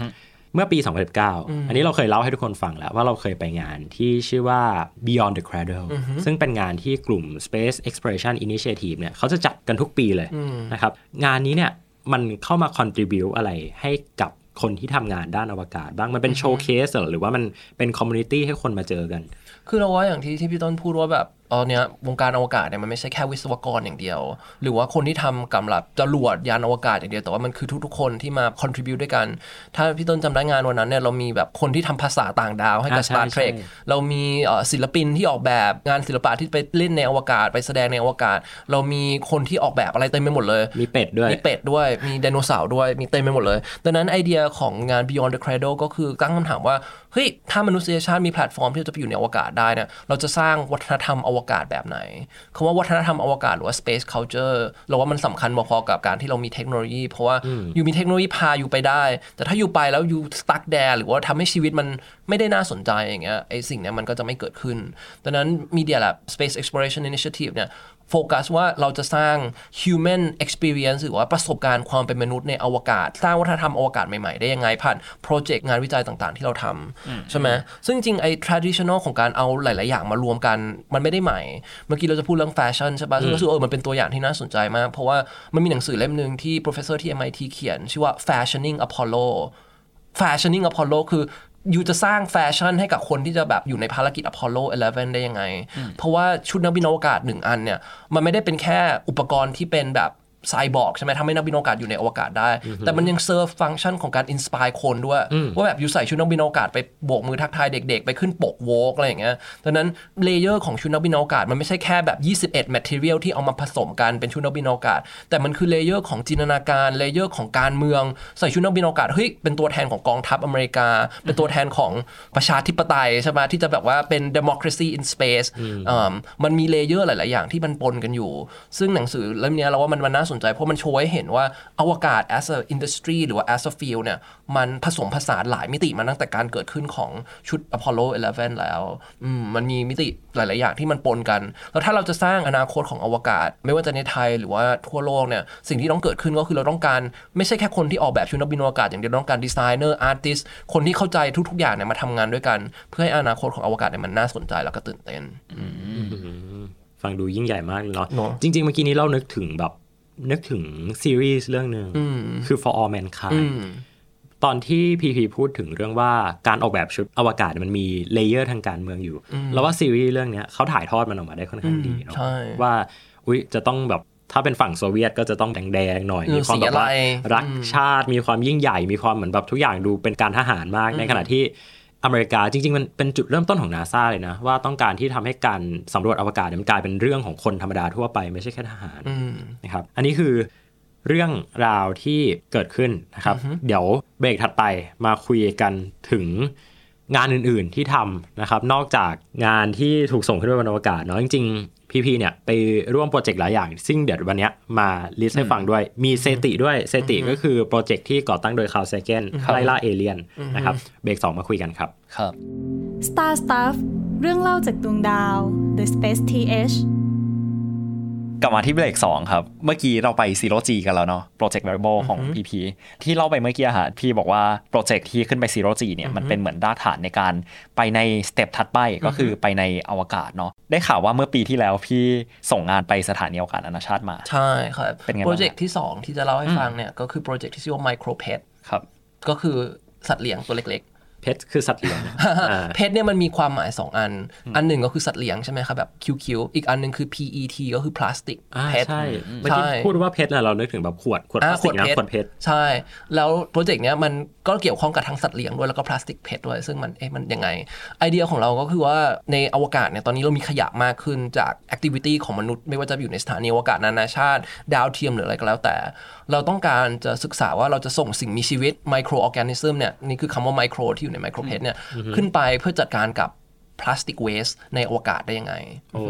เมื่อปี 2019 อันนี้เราเคยเล่าให้ทุกคนฟังแล้วว่าเราเคยไปงานที่ชื่อว่า Beyond the Cradle ซึ่งเป็นงานที่กลุ่ม Space Exploration Initiative เนี่ยเขาจะจัดกันทุกปีเลยนะครับ งานนี้เนี่ยมันเข้ามา contribute อะไรให้กับคนที่ทำงานด้านอวกาศ บ้างมันเป็น showcase หรือว่ามันเป็น community ให้คนมาเจอกัน
คือเราว่าอย่างที่ที่พี่เติ้ลพูดว่าแบบ ตอนเนี้ยวงการอวกาศเนี่ยมันไม่ใช่แค่วิศวกรอย่างเดียว หรือว่าคนที่ทำกำลับจรวดยานอวกาศอย่างเดียวแต่ว่ามันคือทุกๆ คนที่มา contribute ด้วยกัน ถ้าพี่ต้นจำได้งานวันนั้นเนี่ยเรามีแบบคนที่ทำภาษาต่างดาวให้กับ
อ่าใช่
Star Trek
ใช่
เรามีเอ่อศิลปินที่ออกแบบงานศิลปะที่ไปเล่นในอวกาศ ไปแสดงในอวกาศ เรามีคนที่ออกแบบอะไรเต็มไปหมดเลย
มีเป็ดด้วย
มีเป็ดด้วยมีไดโนเสาร์ด้วยมีเต็มไปหมดเลยดังนั้นไอเดียของงาน Beyond the Cradle ก็คือตั้งคำถามว่า เฮ้ยถ้ามนุษยชาติมีแพลตฟอร์มที่จะไปอยู่ในอวกาศได้เนี่ยเราจะสร้างวัฒนธรรมอวกาศแบบไหนคำว่าวัฒนธรรมอวกาศหรือว่า space culture เราว่ามันสำคัญพอๆกับการที่เรามีเทคโนโลยี เพราะว่าอยู่มีเทคโนโลยีพาอยู่ไปได้ แต่ถ้าอยู่ไปแล้วอยู่ stuck there หรือว่าทำให้ชีวิตมันไม่ได้น่าสนใจอย่างเงี้ยไอสิ่งเนี้ยมันก็จะไม่เกิดขึ้นดังนั้น Media Lab Space Exploration Initiative เนี่ย โฟกัสว่าเราจะสร้าง human experience หรือว่าประสบการณ์ความเป็นมนุษย์ในอวกาศ สร้างวัฒนธรรมอวกาศใหม่ ๆ ได้ยังไงผ่านโปรเจกต์งานวิจัยต่างๆ ที่เราทำใช่ไหมซึ่งจริงๆไอ้ traditional ของการเอาหลาย ๆ อย่างมารวมกันมันไม่ได้ใหม่ เมื่อกี้เราจะพูดเรื่องแฟชั่นใช่ปะซึ่งรู้สึกเออมันเป็นตัวอย่างที่น่าสนใจมาก เพราะว่ามันมีหนังสือเล่มหนึ่งที่ professor ที่ MIT เขียน ชื่อว่า fashioning Apollo fashioning Apollo คือ you จะสร้างแฟชั่นให้กับคนที่จะแบบอยู่ในภารกิจ Apollo 11 ได้ยังไง เพราะว่าชุดนักบินอวกาศหนึ่งอันเนี่ย มันไม่ได้เป็นแค่อุปกรณ์ที่เป็นแบบ ไซบอร์กใช่ไหมทำให้นักบินอวกาศอยู่ในอวกาศได้ แต่มันยังเซิร์ฟฟังก์ชันของการ inspire คนด้วย ว่าแบบ you ใส่ชุดนักบินอวกาศไปโบกมือทักทายเด็กๆ ไปขึ้นปก Vogue อะไรอย่างเงี้ยดังนั้น layer ของชุดนักบินอวกาศมันไม่ใช่แค่แบบ 21 material ที่เอามาผสมกันเป็นชุดนักบินอวกาศ แต่มันคือ layer ของจินตนาการ layer ของการเมืองใส่ชุดนักบินอวกาศเฮ้ยเป็นตัวแทนของกองทัพอเมริกา เป็นตัวแทนของประชาธิปไตยใช่ไหมที่จะแบบว่าเป็น democracy in space อ่ามันมี layer หลาย ๆ อย่างที่มันปนกันอยู่ ซึ่งหนังสือเล่มเนี้ยเราว่ามันมันน่าสนใจเพราะมันโชว์ให้เห็นว่าอวกาศ as a industry หรือว่า as a field เนี่ยมันผสมผสานหลายมิติมาตั้งแต่การเกิดขึ้นของชุด Apollo 11 แล้วอืมมันมีมิติหลาย ๆ อย่างที่มันปนกัน แล้วถ้าเราจะสร้างอนาคตของอวกาศ ไม่ว่าจะในไทยหรือว่าทั่วโลกเนี่ยสิ่งที่ต้องเกิดขึ้นก็คือเราต้องการไม่ใช่แค่คนที่ออกแบบชุดนักบินอวกาศอย่างเดียวเราต้องการ designer artist คนที่เข้าใจทุก ๆ อย่างเนี่ยมาทำงานด้วยกัน เพื่อให้อนาคตของอวกาศเนี่ยมันน่าสนใจแล้วก็ตื่นเต้น
ฟังดูยิ่งใหญ่มากเลยเนาะ
เนอะ
จริง ๆ เมื่อกี้นี้เรานึกถึงแบบ นึกถึงซีรีส์เรื่องหนึ่งคือ For All Mankind ตอนที่พีพีพูดถึงเรื่องว่าการออกแบบชุดอวกาศมันมี layer ทางการเมืองอยู่ แล้วว่าซีรีส์เรื่องเนี้ยเขาถ่ายทอดมันออกมาได้ค่อนข้างดีเนาะ
ใช่
ว่าอุ้ยจะต้องแบบถ้าเป็นฝั่งโซเวียตก็จะต้องแดงๆหน่อย
เออ
มีความแบบว่า
สีอะไร
รักชาติมีความยิ่งใหญ่ มีความเหมือนแบบทุกอย่างดูเป็นการทหารมากในขณะที่ อเมริกาจริงๆ มันเป็นจุดเริ่มต้นของนาซาเลยนะ ว่าต้องการที่ทำให้การสำรวจอวกาศเนี่ยมันกลายเป็นเรื่องของคนธรรมดาทั่วไปไม่ใช่แค่ทหารนะครับอันนี้คือเรื่องราวที่เกิดขึ้นนะครับ เดี๋ยวเบรกถัดไปมาคุยกันถึง งานอื่นๆที่ทำนะครับ นอกจากงานที่ถูกส่งขึ้นไปบนอวกาศเนาะจริงๆ พีพีเนี่ยไปร่วมโปรเจกต์หลายอย่าง ซึ่งเดี๋ยววันเนี้ยมา list ให้ฟังด้วย มี SETI ด้วย SETI ก็คือโปรเจกต์ที่ก่อตั้งโดยคาร์ลเซแกนไล่ล่าเอเลียนนะครับเบรกสองมาคุยกันครับ
ครับ
Star Stuff เรื่องเล่าจากดวงดาว The Space TH
กลับมาที่เบรก2ครับ เมื่อกี้เราไป Zero G กันแล้วเนาะ Project Wearable ของ PP ที่เล่าไปเมื่อกี้อะฮะพี่บอกว่าโปรเจกต์ที่ขึ้นไป Zero G เนี่ยมันเป็นเหมือนรากฐานในการไปใน step ถัดไปก็คือไปในอวกาศเนาะได้ข่าวว่าเมื่อปีที่แล้วพี่ส่งงานไปสถานีอวกาศนานาชาติมา
ใช่ครับ
เป็นไงบ้าง
โปรเจกต์ที่ 2 ที่จะเล่าให้ฟังเนี่ยก็คือโปรเจกต์ที่ชื่อว่า MicroPET
ครับ
ก็คือสัตว์เลี้ยงตัวเล็ก
เพชรคือสัตว์เลี้ยงอ่า
ๆเพชรเนี่ยมันมีความหมาย 2 อัน อันหนึ่งก็คือสัตว์เลี้ยงใช่ไหมครับแบบคิวๆอีกอันหนึ่งคือ PET ก็คือพลาสติก
อ่า
เพชร
ใช่เมื่อกี้
ใช่
พูดว่าเพชรน่ะเรานึกถึงแบบขวดขวดพ
อ่า
ลาสติกนะขวดเพชร
ใช่ แล้วโปรเจกต์เนี้ยมันก็เกี่ยวข้องกับทั้งสัตว์เลี้ยงด้วยแล้วก็พลาสติกเพชรด้วยซึ่งมันเอ๊ะมันยังไง ไอเดียของเราก็คือว่าในอวกาศเนี่ยตอนนี้เรามีขยะมากขึ้นจากแอคทิวิตี้ของมนุษย์ไม่ว่าจะอยู่ในสถานีอวกาศนานาชาติ ดาวเทียมหรืออะไรก็แล้วแต่ เราต้องการจะศึกษาว่าเราจะส่งสิ่งมีชีวิต microorganism เนี่ยนี่คือคำว่าไมโครที่อยู่ในอยู่ในไมโครเพสเนี่ยขึ้นไปเพื่อจัดการกับ plastic waste ในอวกาศได้ยังไง
โอ้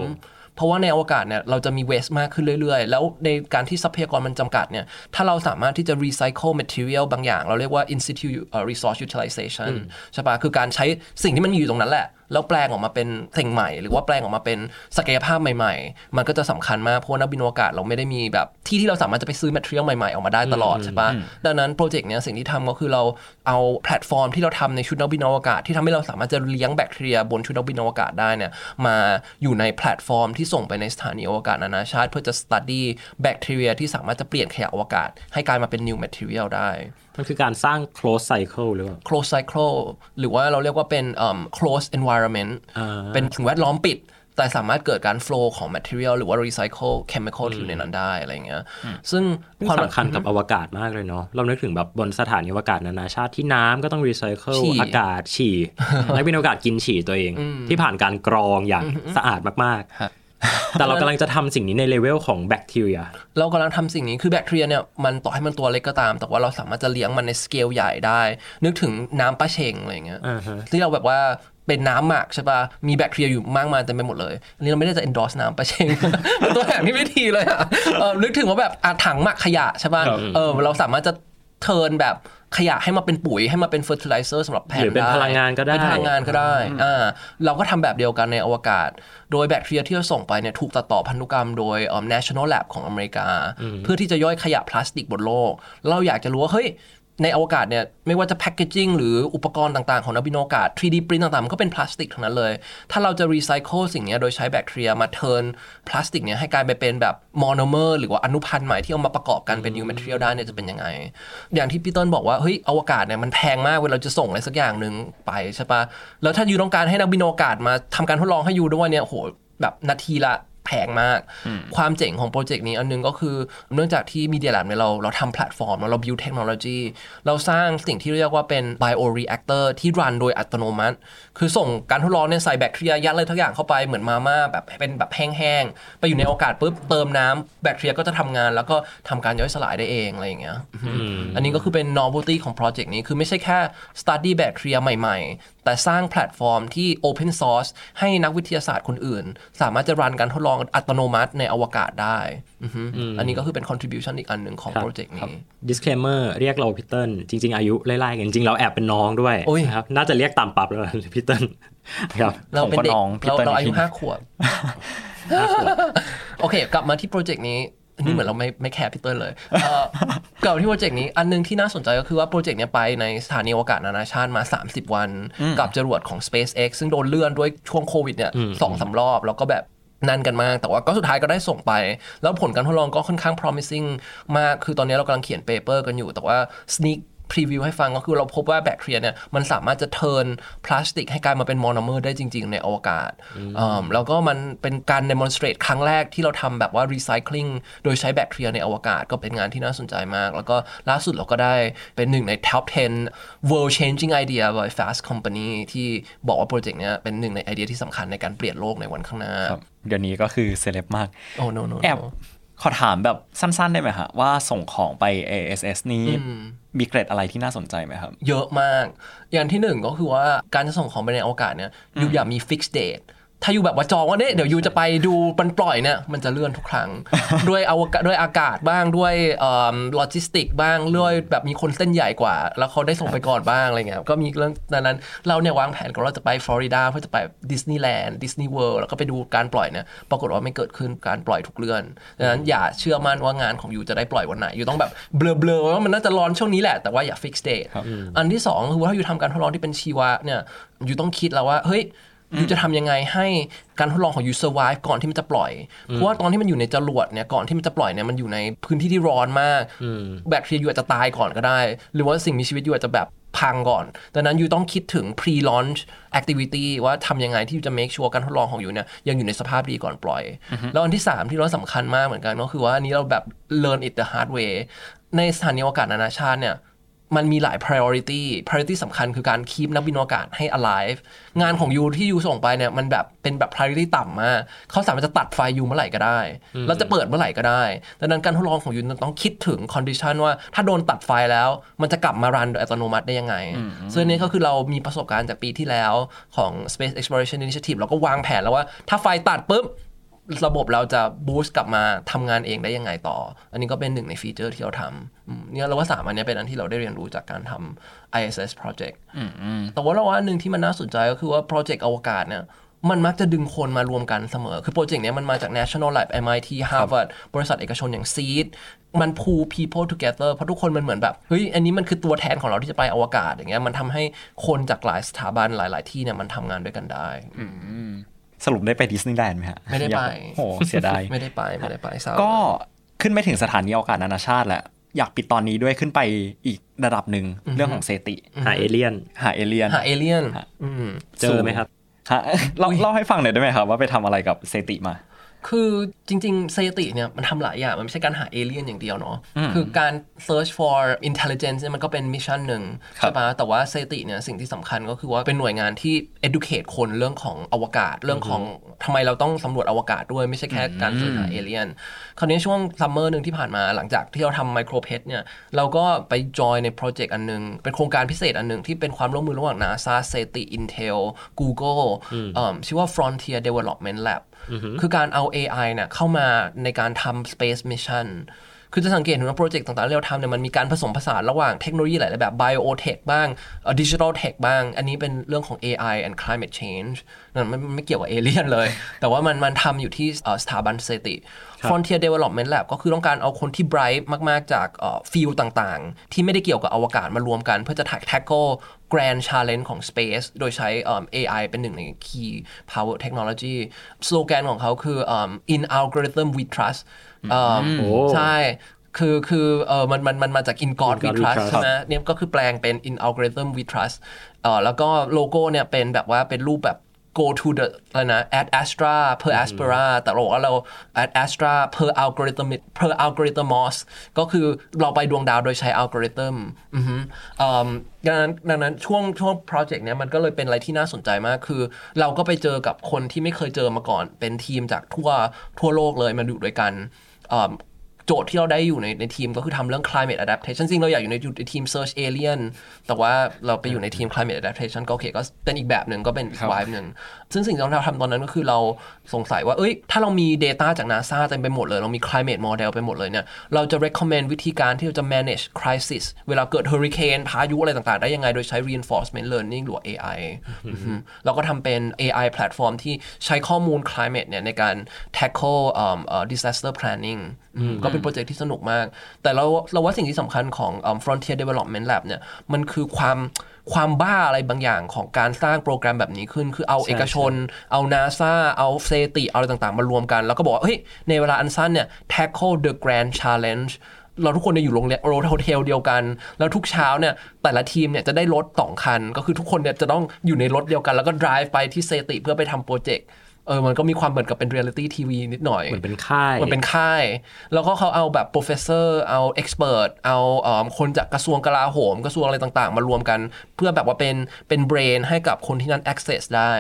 เพราะว่าในอวกาศเนี่ยเราจะมี waste มากขึ้นเรื่อยๆ แล้วในการที่ทรัพยากรมันจำกัดเนี่ยถ้าเราสามารถที่จะ recycle material บางอย่าง เราเรียกว่า in situ uh, resource utilization ใช่ปะคือการใช้สิ่งที่มันมีอยู่ตรงนั้นแหละ แล้วแปลงออกมาเป็นสิ่งใหม่ หรือว่าแปลงออกมาเป็นศักยภาพใหม่ ๆ มันก็จะสำคัญมากเพราะว่านักบินอวกาศเราไม่ได้มีแบบที่ที่เราสามารถจะไปซื้อ material ใหม่ๆ ออกมาได้ตลอดใช่ปะดังนั้นโปรเจกต์เนี้ยสิ่งที่ทำก็คือเราเอาแพลตฟอร์มที่เราทำในชุดนักบินอวกาศ ที่ทำให้เราสามารถจะเลี้ยงแบคทีเรียบนชุดนักบินอวกาศได้เนี่ยมาอยู่ในแพลตฟอร์มที่ส่งไปในสถานีอวกาศนานาชาติ เพื่อจะ study แบคทีเรียที่สามารถจะเปลี่ยนขยะอวกาศ ให้กลายมาเป็น new material ได้
มันคือการสร้าง close cycle หรือเปล่า
closed cycle หรือว่าเราเรียกว่าเป็นเอิ่ม closed environment
อ่า
เป็นสิ่งแวดล้อมปิด แต่สามารถเกิดการ flow ของ material หรือว่า recycle chemical ที่อยู่ในนั้นได้อะไรอย่างเงี้ยซึ่ง
ซึ่ง
ความ
สำคัญกับอวกาศมากเลยเนาะ เรานึกถึงแบบบนสถานีอวกาศนานาชาติที่น้ำก็ต้องรีไซเคิล
ฉี่
อากาศฉี่นักบินอวกาศกินฉี่ตัวเอง ที่ผ่านการกรองอย่างสะอาดมาก
ฮะ
ๆ แต่เรากำลังจะทำสิ่งนี้ในเลเวลของแบคทีเรีย
เรากำลังทำสิ่งนี้คือแบคทีเรียเนี่ยมันต่อให้มันตัวเล็กก็ตาม แต่ว่าเราสามารถจะเลี้ยงมันในสเกลใหญ่ได้ นึกถึงน้ำปลาเชงอะไรอย่างเงี้ย
อ่าฮะ
ที่เราแบบว่าเป็นน้ำหมักใช่ปะมีแบคทีเรียอยู่มากมายเต็มไปหมดเลย อันนี้เราไม่ได้จะ endorse น้ำปลาเชงเป็นตัวอย่างที่ไม่ดีเลยอะเออนึกถึงว่าแบบอะถังหมักขยะใช่ปะ
ครับ
เออเราสามารถจะ เทิร์นแบบขยะให้มาเป็นปุ๋ยให้มาเป็น fertilizer สำหรับแผ่น
หรือเป็น
ได้
พลังงานก็ได้
เป็นพลังงานก็ได้อ่าเราก็ทำแบบเดียวกันในอวกาศ โดยแบคทีเรียที่เราส่งไปเนี่ยถูกตัดต่อพันธุกรรมโดยเอิ่ม National Lab ของอเมริกา เพื่อที่จะย่อยขยะพลาสติกบนโลก เราอยากจะรู้ว่าเฮ้ย ในอวกาศเนี่ยไม่ว่าจะ packaging หรืออุปกรณ์ต่างๆ ของนักบินอวกาศ 3D print ต่างๆ มันก็เป็นพลาสติกทั้งนั้นเลย ถ้าเราจะรีไซเคิลสิ่งนี้โดยใช้แบคทีเรียมา turn พลาสติกเนี่ยให้กลายไปเป็นแบบมอนเมอร์หรือว่าอนุพันธ์ใหม่ที่เอามาประกอบกันเป็น new material ได้เนี่ยจะเป็นยังไง อย่างที่พี่เติ้ลบอกว่าเฮ้ยอวกาศเนี่ยมันแพงมากเวลาเราจะส่งอะไรสักอย่างหนึ่งไปใช่ปะแล้วถ้า you ต้องการให้นักบินอวกาศมาทำการทดลองให้ you ด้วยเนี่ยโหแบบนาทีละ แพงมาก ความเจ๋งของโปรเจกต์นี้อันนึงก็คือเนื่องจากที่ Media Lab เนี่ยเราเราทำแพลตฟอร์มเรา build technology เราสร้างสิ่งที่เรียกว่าเป็น bioreactor ที่รันโดยอัตโนมัติ คือส่งการทดลองเนี่ยใส่แบคทีเรียยัดอะไรทุกอย่างเข้าไปเหมือนมาม่าแบบเป็นแบบแห้งๆ ไปอยู่ในอวกาศปุ๊บเติมน้ำแบคทีเรียก็จะทำงาน แล้วก็ทำการย่อยสลายได้เองอะไรอย่างเงี้ยอันนี้ก็คือเป็น novelty ของโปรเจกต์นี้คือไม่ใช่แค่ study แบคทีเรียใหม่ๆ แต่สร้างแพลตฟอร์มที่ open source ให้นักวิทยาศาสตร์คนอื่น สามารถจะรันการทดลองอัตโนมัติในอวกาศได้อือฮึอันนี้ก็คือเป็น contribution อีกอันหนึ่งของ
ครับ
โปรเจกต์นี้
disclaimer เรียกเราพี่เติ้ลจริง ๆ อายุไล่ๆกันจริงๆเราแอบเป็นน้องด้วย
โอ้ย
นะครับน่าจะเรียกตามปรับแล้วพี่เติ้ลครับ
เราเป็นเด็ก
ผมก็น้องพี่
เรา
เติ้ล
เราอายุ
อีกที
ห้าขวบโอเค กลับมาที่โปรเจกต์นี้อันนี้เหมือนเราไม่ไม่แคร์พี่เติ้ลเลยเอ่อกลับมาที่โปรเจกต์นี้อันหนึงที่น่าสนใจก็คือว่าโปรเจกต์เนี้ยไปในสถานีอวกาศนานาชาติมา 30 วัน กับจรวดของ SpaceX ซึ่งโดนเลื่อนด้วยช่วงโควิดเนี่ยสองสามรอบ แล้วก็แบบ ลุ้นกันมาก แต่ว่าก็สุดท้ายก็ได้ส่งไป แล้วผลการทดลองก็ค่อนข้าง promising มาก คือตอนนี้เรากำลังเขียน paper กันอยู่ แต่ว่า sneak พรีวิวให้ฟังก็คือเราพบว่าแบคทีเรียเนี่ยมันสามารถจะ turn พลาสติกให้กลายมาเป็นมอนเมอร์ได้จริง ๆ ในอวกาศอืมแล้วก็มันเป็นการ demonstrate ครั้งแรกที่เราทำแบบว่า recycling โดยใช้แบคทีเรียในอวกาศก็เป็นงานที่น่าสนใจมาก แล้วก็ล่าสุดเราก็ได้เป็นหนึ่งใน top 10 world changing idea by Fast Company ที่บอกว่าโปรเจกต์เนี้ยเป็นหนึ่งในไอเดียที่สำคัญในการเปลี่ยนโลกในวันข้างหน้า
ครับเดี๋ยวนี้ก็คือเซเลบมาก
โอ้ no no
แอบ
no
ขอถามแบบสั้นๆได้ไหมฮะว่าส่งของไป ISS นี่ มีเกร็ดอะไรที่น่าสนใจไหมครับ
เยอะมาก อย่างที่หนึ่งก็คือว่าการจะส่งของไปในอวกาศเนี่ย you อย่ามี fix date ถ้า you แบบว่าจองว่าเนี่ยเดี๋ยว you จะไปดูมันปล่อยเนี่ยมันจะเลื่อนทุกครั้ง ด้วยอวกาศด้วยอากาศบ้างด้วยโลจิสติกบ้างด้วยแบบมีคนเส้นใหญ่กว่า แล้วเขาได้ส่งไปก่อนบ้างอะไรเงี้ยก็มีเรื่องดังนั้นเราเนี่ยวางแผนกันว่าเราจะไปฟลอริดาเพื่อจะไปดิสนีย์แลนด์ดิสนีย์เวิลด์แล้วก็ไปดูการปล่อยเนี่ยปรากฏว่าไม่เกิดขึ้นการปล่อยถูกเลื่อนดังนั้นอย่าเชื่อมั่นว่างานของ you จะได้ปล่อยวันไหน you ต้องแบบเบลอๆว่ามันน่าจะ launch ช่วงนี้แหละแต่ว่าอย่า fix date อันที่สองคือว่าถ้า you ทำการทดลองที่เป็นชีวะเนี่ย you ต้องคิดแล้วว่าเฮ้ย you จะทำยังไงให้การทดลองของยู survive ก่อนที่มันจะปล่อย เพราะว่าตอนที่มันอยู่ในจรวดเนี่ยก่อนที่มันจะปล่อยเนี่ยมันอยู่ในพื้นที่ที่ร้อนมาก แบคทีเรียอยู่อาจจะตายก่อนก็ได้ หรือว่าสิ่งมีชีวิตอยู่อาจจะแบบพังก่อน ดังนั้นยูต้องคิดถึง pre launch activity ว่าทำยังไงที่ยูจะ make sure การทดลองของยูเนี่ยยังอยู่ในสภาพดีก่อนปล่อย แล้วอันที่สามที่เราสำคัญมากเหมือนกันก็คือว่าอันนี้เราแบบ learn it the hard way ในสถานีอวกาศนานาชาติเนี่ย มันมีหลาย priority priority สำคัญคือการคีบนักบินอวกาศให้ alive งานของ you ที่ you ส่งไปเนี่ยมันแบบเป็นแบบ priority ต่ำมากเขาสามารถจะตัดไฟ you เมื่อไหร่ก็ได้แล้วจะเปิดเมื่อไหร่ก็ได้ ดังนั้นการทดลองของ you ต้องคิดถึง condition ว่าถ้าโดนตัดไฟแล้ว มันจะกลับมารันโดยอัตโนมัติได้ยังไงซึ่งอันนี้ก็คือเรามีประสบการณ์จากปีที่แล้วของ Space Exploration Initiative เราก็วางแผนแล้วว่าถ้าไฟตัดปุ๊บ ระบบเราจะบูสต์กลับมาทำงานเองได้ยังไงต่อ อันนี้ก็เป็นหนึ่งในฟีเจอร์ที่เราทำอืมเนี่ยเราว่าสามอันเนี้ยเป็นอันที่เราได้เรียนรู้จากการทำ ISS project แต่ว่าเราว่าอันหนึ่งที่มันน่าสนใจก็คือว่าโปรเจกต์อวกาศเนี่ยมันมักจะดึงคนมารวมกันเสมอ คือโปรเจกต์เนี้ยมันมาจาก National Lab MIT Harvard บริษัทเอกชนอย่าง Seed มัน pull people together เพราะทุกคนมันเหมือนแบบ เฮ้ย อันนี้มันคือตัวแทนของเราที่จะไปอวกาศอย่างเงี้ย มันทำให้คนจากหลายสถาบันหลาย ๆ ที่เนี่ยมันทำงานด้วยกันได้
สรุปได้ไปดิสนีย์แลนด์ไหมฮะ
ไม่ได้ไป
อยากโอ้เสียดาย
ไม่ได้ไปไม่ได้ไปเศร้า
ก็ขึ้นไปถึงสถานีอวกาศนานาชาติแหละอยากปิดตอนนี้ด้วยขึ้นไปอีกระดับหนึ่งเรื่องของ SETI
หาเอเลี่ยน
หาเอเลียน
หาเอเลี่ยนอืม
เจอไหมครับ
ฮะเล่าเล่าให้ฟังหน่อยได้ไหมครับ ว่าไปทำอะไรกับ SETI มา
คือจริงๆ SETI เนี่ยมันทำหลายอย่าง มันไม่ใช่การหาเอเลี่ยนอย่างเดียวเนาะคือการ search for intelligence เนี่ยมันก็เป็น mission หนึ่ง
ครับ
ใช่ปะแต่ว่า SETI เนี่ยสิ่งที่สำคัญก็คือว่าเป็นหน่วยงานที่ educate คนเรื่องของอวกาศ เรื่องของทำไมเราต้องสำรวจอวกาศด้วยไม่ใช่แค่การสืบหาเอเลี่ยนคราวนี้ช่วงซัมเมอร์หนึ่งที่ผ่านมาหลังจากที่เราทำ MicroPET เนี่ยเราก็ไปจอยในโปรเจกต์อันหนึง เป็นโครงการพิเศษอันหนึงที่เป็นความร่วมมือระหว่าง NASA SETI Intel Google เอิ่มชื่อว่า Frontier Development Lab คือการเอา AI เนี่ยเข้ามาในการทำ Space Mission คือจะสังเกตเห็นว่าโปรเจกต์ต่างๆที่เราทำเนี่ยมันมีการผสมผสานระหว่างเทคโนโลยีหลายๆแบบ biotech บ้างดิจิทัล tech บ้าง อันนี้เป็นเรื่องของ AI and climate change นั่นมันไม่เกี่ยวกับเอเลี่ยนเลย แต่ว่ามันมันทำอยู่ที่สถาบัน SETI Frontier Development Lab ก็คือต้องการเอาคนที่ bright มาก ๆ จาก field ต่างๆ ที่ไม่ได้เกี่ยวกับอวกาศมารวมกัน เพื่อจะ tackle grand challenge ของ space โดยใช้เอิ่ม AI เป็นหนึ่งใน key power technology สโลแกนของเขาคือเอิ่ม in algorithm we trust เอิ่ม
โอ้
ใช่คือคือเออมันมันมันมาจาก in God we
In God we
trust
trust
ใช่ไหมเนี่ยก็คือแปลงเป็น in algorithm we trust เออแล้วก็โลโก้เนี่ยเป็นแบบว่าเป็นรูปแบบ go to the อะไรนะ ad astra per aspera แต่เราบอกว่าเรา ad astra per algorithm per algorithmos ก็คือเราไปดวงดาวโดยใช้อัลกอริทึมอือฮึอืมดังนั้นดังนั้นช่วงช่วงโปรเจกต์เนี้ยมันก็เลยเป็นอะไรที่น่าสนใจมากคือ เราก็ไปเจอกับคนที่ไม่เคยเจอมาก่อน เป็นทีมจากทั่วทั่วโลกเลยมาอยู่ด้วยกันอืม โจทย์ที่เราได้อยู่ในในทีมก็คือทำเรื่อง climate adaptation จริงเราอยากอยู่ในอยู่ในทีม search alien แต่ว่าเราไปอยู่ในทีม climate adaptation ก็โอเคก็เป็นอีกแบบหนึ่งก็เป็นอีก vibe หนึ่งซึ่งสิ่งที่เราทำตอนนั้นก็คือเราสงสัยว่า เอ้ย ถ้าเรามี data จาก NASA เต็มไปหมดเลย เรามี climate model ไปหมดเลยเนี่ย เราจะ recommend วิธีการที่เราจะ manage crisis เวลาเกิด hurricane พายุอะไรต่างๆ ได้ยังไง โดยใช้ reinforcement learning หรือว่า AI อือฮึเราก็ทำเป็น AI platform ที่ใช้ข้อมูล climate เนี่ยในการ tackle เอิ่มเอ่อ disaster planning อืม ก็เป็นโปรเจกต์ที่สนุกมาก แต่เราเราว่าสิ่งที่สำคัญของเอิ่ม Frontier Development Lab เนี่ยมันคือความความบ้าอะไรบางอย่างของการสร้างโปรแกรมแบบนี้ขึ้น คือเอาเอกชน เอา NASA เอา SETI เอาอะไรต่างๆ มารวมกัน แล้วก็บอกว่า เฮ้ย ในเวลาอันสั้นเนี่ย tackle the grand challenge เราทุกคนเนี่ยอยู่โรงแรมโร hotel เดียวกัน แล้วทุกเช้าเนี่ยแต่ละทีมเนี่ยจะได้รถสองคัน ก็คือทุกคนเนี่ยจะต้องอยู่ในรถเดียวกัน แล้วก็ drive ไปที่ SETI เพื่อไปทำโปรเจกต์ เออมันก็มีความเหมือนกับเป็นเรียลิตี้ทีวีนิดหน่อย
เหมือนเป็นค่าย
มันเป็นค่าย แล้วก็เขาเอาแบบ professor เอา expert เอาเอิ่มคนจากกระทรวงกลาโหม กระทรวงอะไรต่างๆ มารวมกัน เพื่อแบบว่าเป็นเป็น brain ให้กับคนที่นั่น access ได้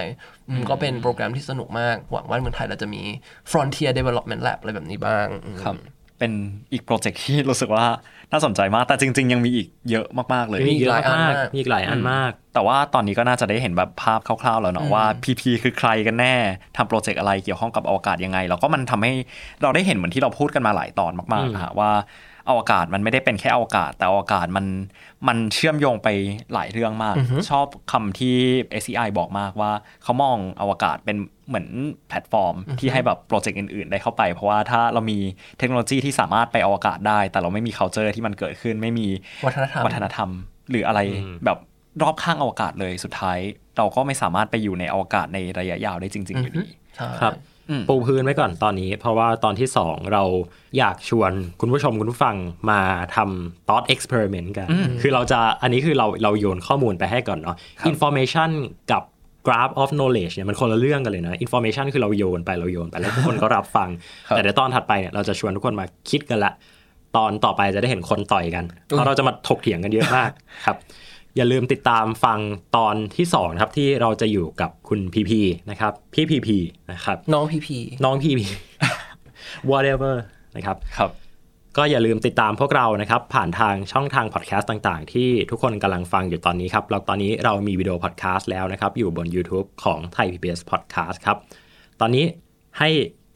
อืมก็เป็นโปรแกรมที่สนุกมาก หวังว่าเมืองไทยเราจะมี frontier development lab อะไรแบบนี้บ้างอืม
ครับ เป็นอีกโปรเจกต์ที่รู้สึกว่าน่าสนใจมาก แต่จริง ๆ ยังมีอีกเยอะมากๆเลย
มีอีกเยอะ
หลายอัน
มาก
มาก
มีอีกหลายอันมาก
แต่ว่าตอนนี้ก็น่าจะได้เห็นแบบภาพคร่าวๆ แล้วเนาะว่า PP คือใครกันแน่ทำโปรเจกต์อะไรเกี่ยวข้องกับอวกาศยังไง แล้วก็มันทำให้เราได้เห็นเหมือนที่เราพูดกันมาหลายตอนมากๆนะฮะว่าอวกาศมันไม่ได้เป็นแค่อวกาศ แต่อวกาศมันมันเชื่อมโยงไปหลายเรื่องมาก ชอบคำที่ SEI บอกมากว่าเขามองอวกาศเป็น เหมือนแพลตฟอร์ม ที่ให้แบบโปรเจกต์อื่น ๆ ได้เข้าไป เพราะว่าถ้าเรามีเทคโนโลยีที่สามารถไปอวกาศได้ แต่เราไม่มี culture ที่มันเกิดขึ้นไม่มี
วัฒนธรรม
วัฒนธรรม หรืออะไรแบบรอบข้างอวกาศเลยสุดท้าย เราก็ไม่สามารถไปอยู่ในอวกาศในระยะยาวได้จริง ๆ อยู่ดี
ใช่
ครับปูพื้นไว้ก่อนตอนนี้ เพราะว่าตอนที่ 2 เราอยากชวนคุณผู้ชมคุณผู้ฟังมาทำ thought experiment กัน คือเราจะอันนี้คือเราเราโยนข้อมูลไปให้ก่อนเนาะ information กับ graph of knowledge เนี่ยมันคนละเรื่องกันเลยนะ information คือเราโยนไปเราโยนไปแล้วทุกคนก็รับฟัง
ครับ
แต่เดี๋ยวตอนถัดไปเนี่ยเราจะชวนทุกคนมาคิดกันละ ตอนต่อไปจะได้เห็นคนต่อยกันเพราะเราจะมาถกเถียงกันเยอะมากครับ อย่าลืมติดตามฟังตอนที่สองนะครับที่เราจะอยู่กับคุณพีพีนะครับพี่พีพีนะครับ
น้องพีพี
น้องพีพี whatever นะครับ
ครับ
ก็อย่าลืมติดตามพวกเรานะครับ ผ่านทางช่องทางพอดแคสต์ต่างๆ ที่ทุกคนกำลังฟังอยู่ตอนนี้ครับแล้วตอนนี้เรามีวิดีโอพอดแคสต์แล้วนะครับ อยู่บน YouTube ของไทย PBS Podcast ครับ ตอนนี้ให้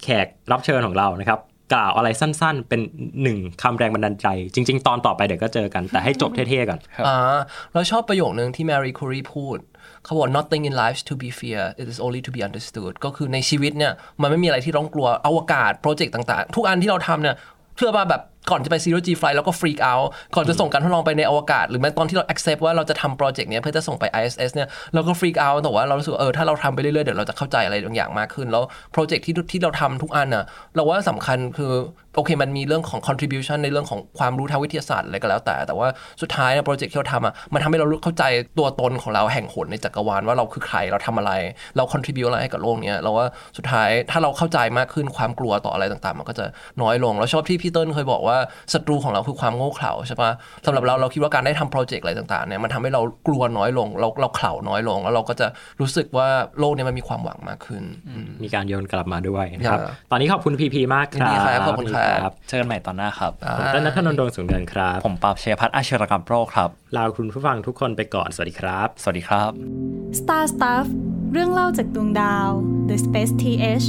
แขกรับเชิญของเรานะครับ กล่าวอะไรสั้นๆ เป็นหนึ่งคำแรงบันดาลใจ จริง ๆ ตอนต่อไปเดี๋ยวก็เจอกันแต่ให้จบเท่ๆก่อน
ครับ
อ่าเราชอบประโยคนึงที่ Mary Curie พูดเขาบอก nothing in life is to be fear it is only to be understood ก็คือในชีวิตเนี่ยมันไม่มีอะไรที่ต้องกลัวอวกาศโปรเจกต์ต่างๆ ทุกอันที่เราทำเนี่ย เชื่อว่าแบบ ก่อนจะไป zero G flight แล้วก็ freak out ก่อนจะส่งการทดลองไปในอวกาศ หรือแม้ตอนที่เรา accept ว่าเราจะทำโปรเจกต์เนี้ยเพื่อจะส่งไป ISS เนี่ยเราก็ freak out แต่ว่าเรารู้สึกเออถ้าเราทำไปเรื่อยๆเดี๋ยวเราจะเข้าใจอะไรบางอย่างมากขึ้น แล้วโปรเจกต์ที่ที่เราทำทุกอันน่ะเราว่าสำคัญคือโอเคมันมีเรื่องของ contribution ในเรื่องของความรู้ทางวิทยาศาสตร์อะไรก็แล้วแต่ แต่ว่าสุดท้ายโปรเจกต์ที่เราทำอะมันทำให้เรารู้เข้าใจตัวตนของเราแห่งหนในจักรวาลว่าเราคือใครเราทำอะไร เรา contribute อะไรให้กับโลกเนี้ยเราว่าสุดท้ายถ้าเราเข้าใจมากขึ้นความกลัวต่ออะไรต่างๆ มันก็จะน้อยลง แล้วชอบที่พี่เติ้ลเคยบอกว่าศัตรูของเราคือความโง่เขลาใช่ปะสำหรับเราเราคิดว่าการได้ทำโปรเจกต์อะไรต่างๆเนี่ยมันทำให้เรากลัวน้อยลง เราเราเขลาน้อยลง แล้วเราก็จะรู้สึกว่าโลกเนี้มันมีความหวังมากขึ้นอืม
มีการโยนกลับมาด้วยนะครับ
ครับ
ตอนนี้ขอบคุณพีพีมากค
ยิน
รั
ดี
บ
ครับขอบคุณครับ
เจอกันใหม่ตอนหน้าครับ
ผมต้นนัทนนท์ดวงสูงเนินครับ
ผมปราบเชยพัฒน์อาชีรกรรมโปรครับ
ลาคุณผู้ฟังทุกคนไปก่อนสวัสดีครับ
สวัสดีครับ
Star Stuff เรื่องเล่าจากดวงดาว The Space TH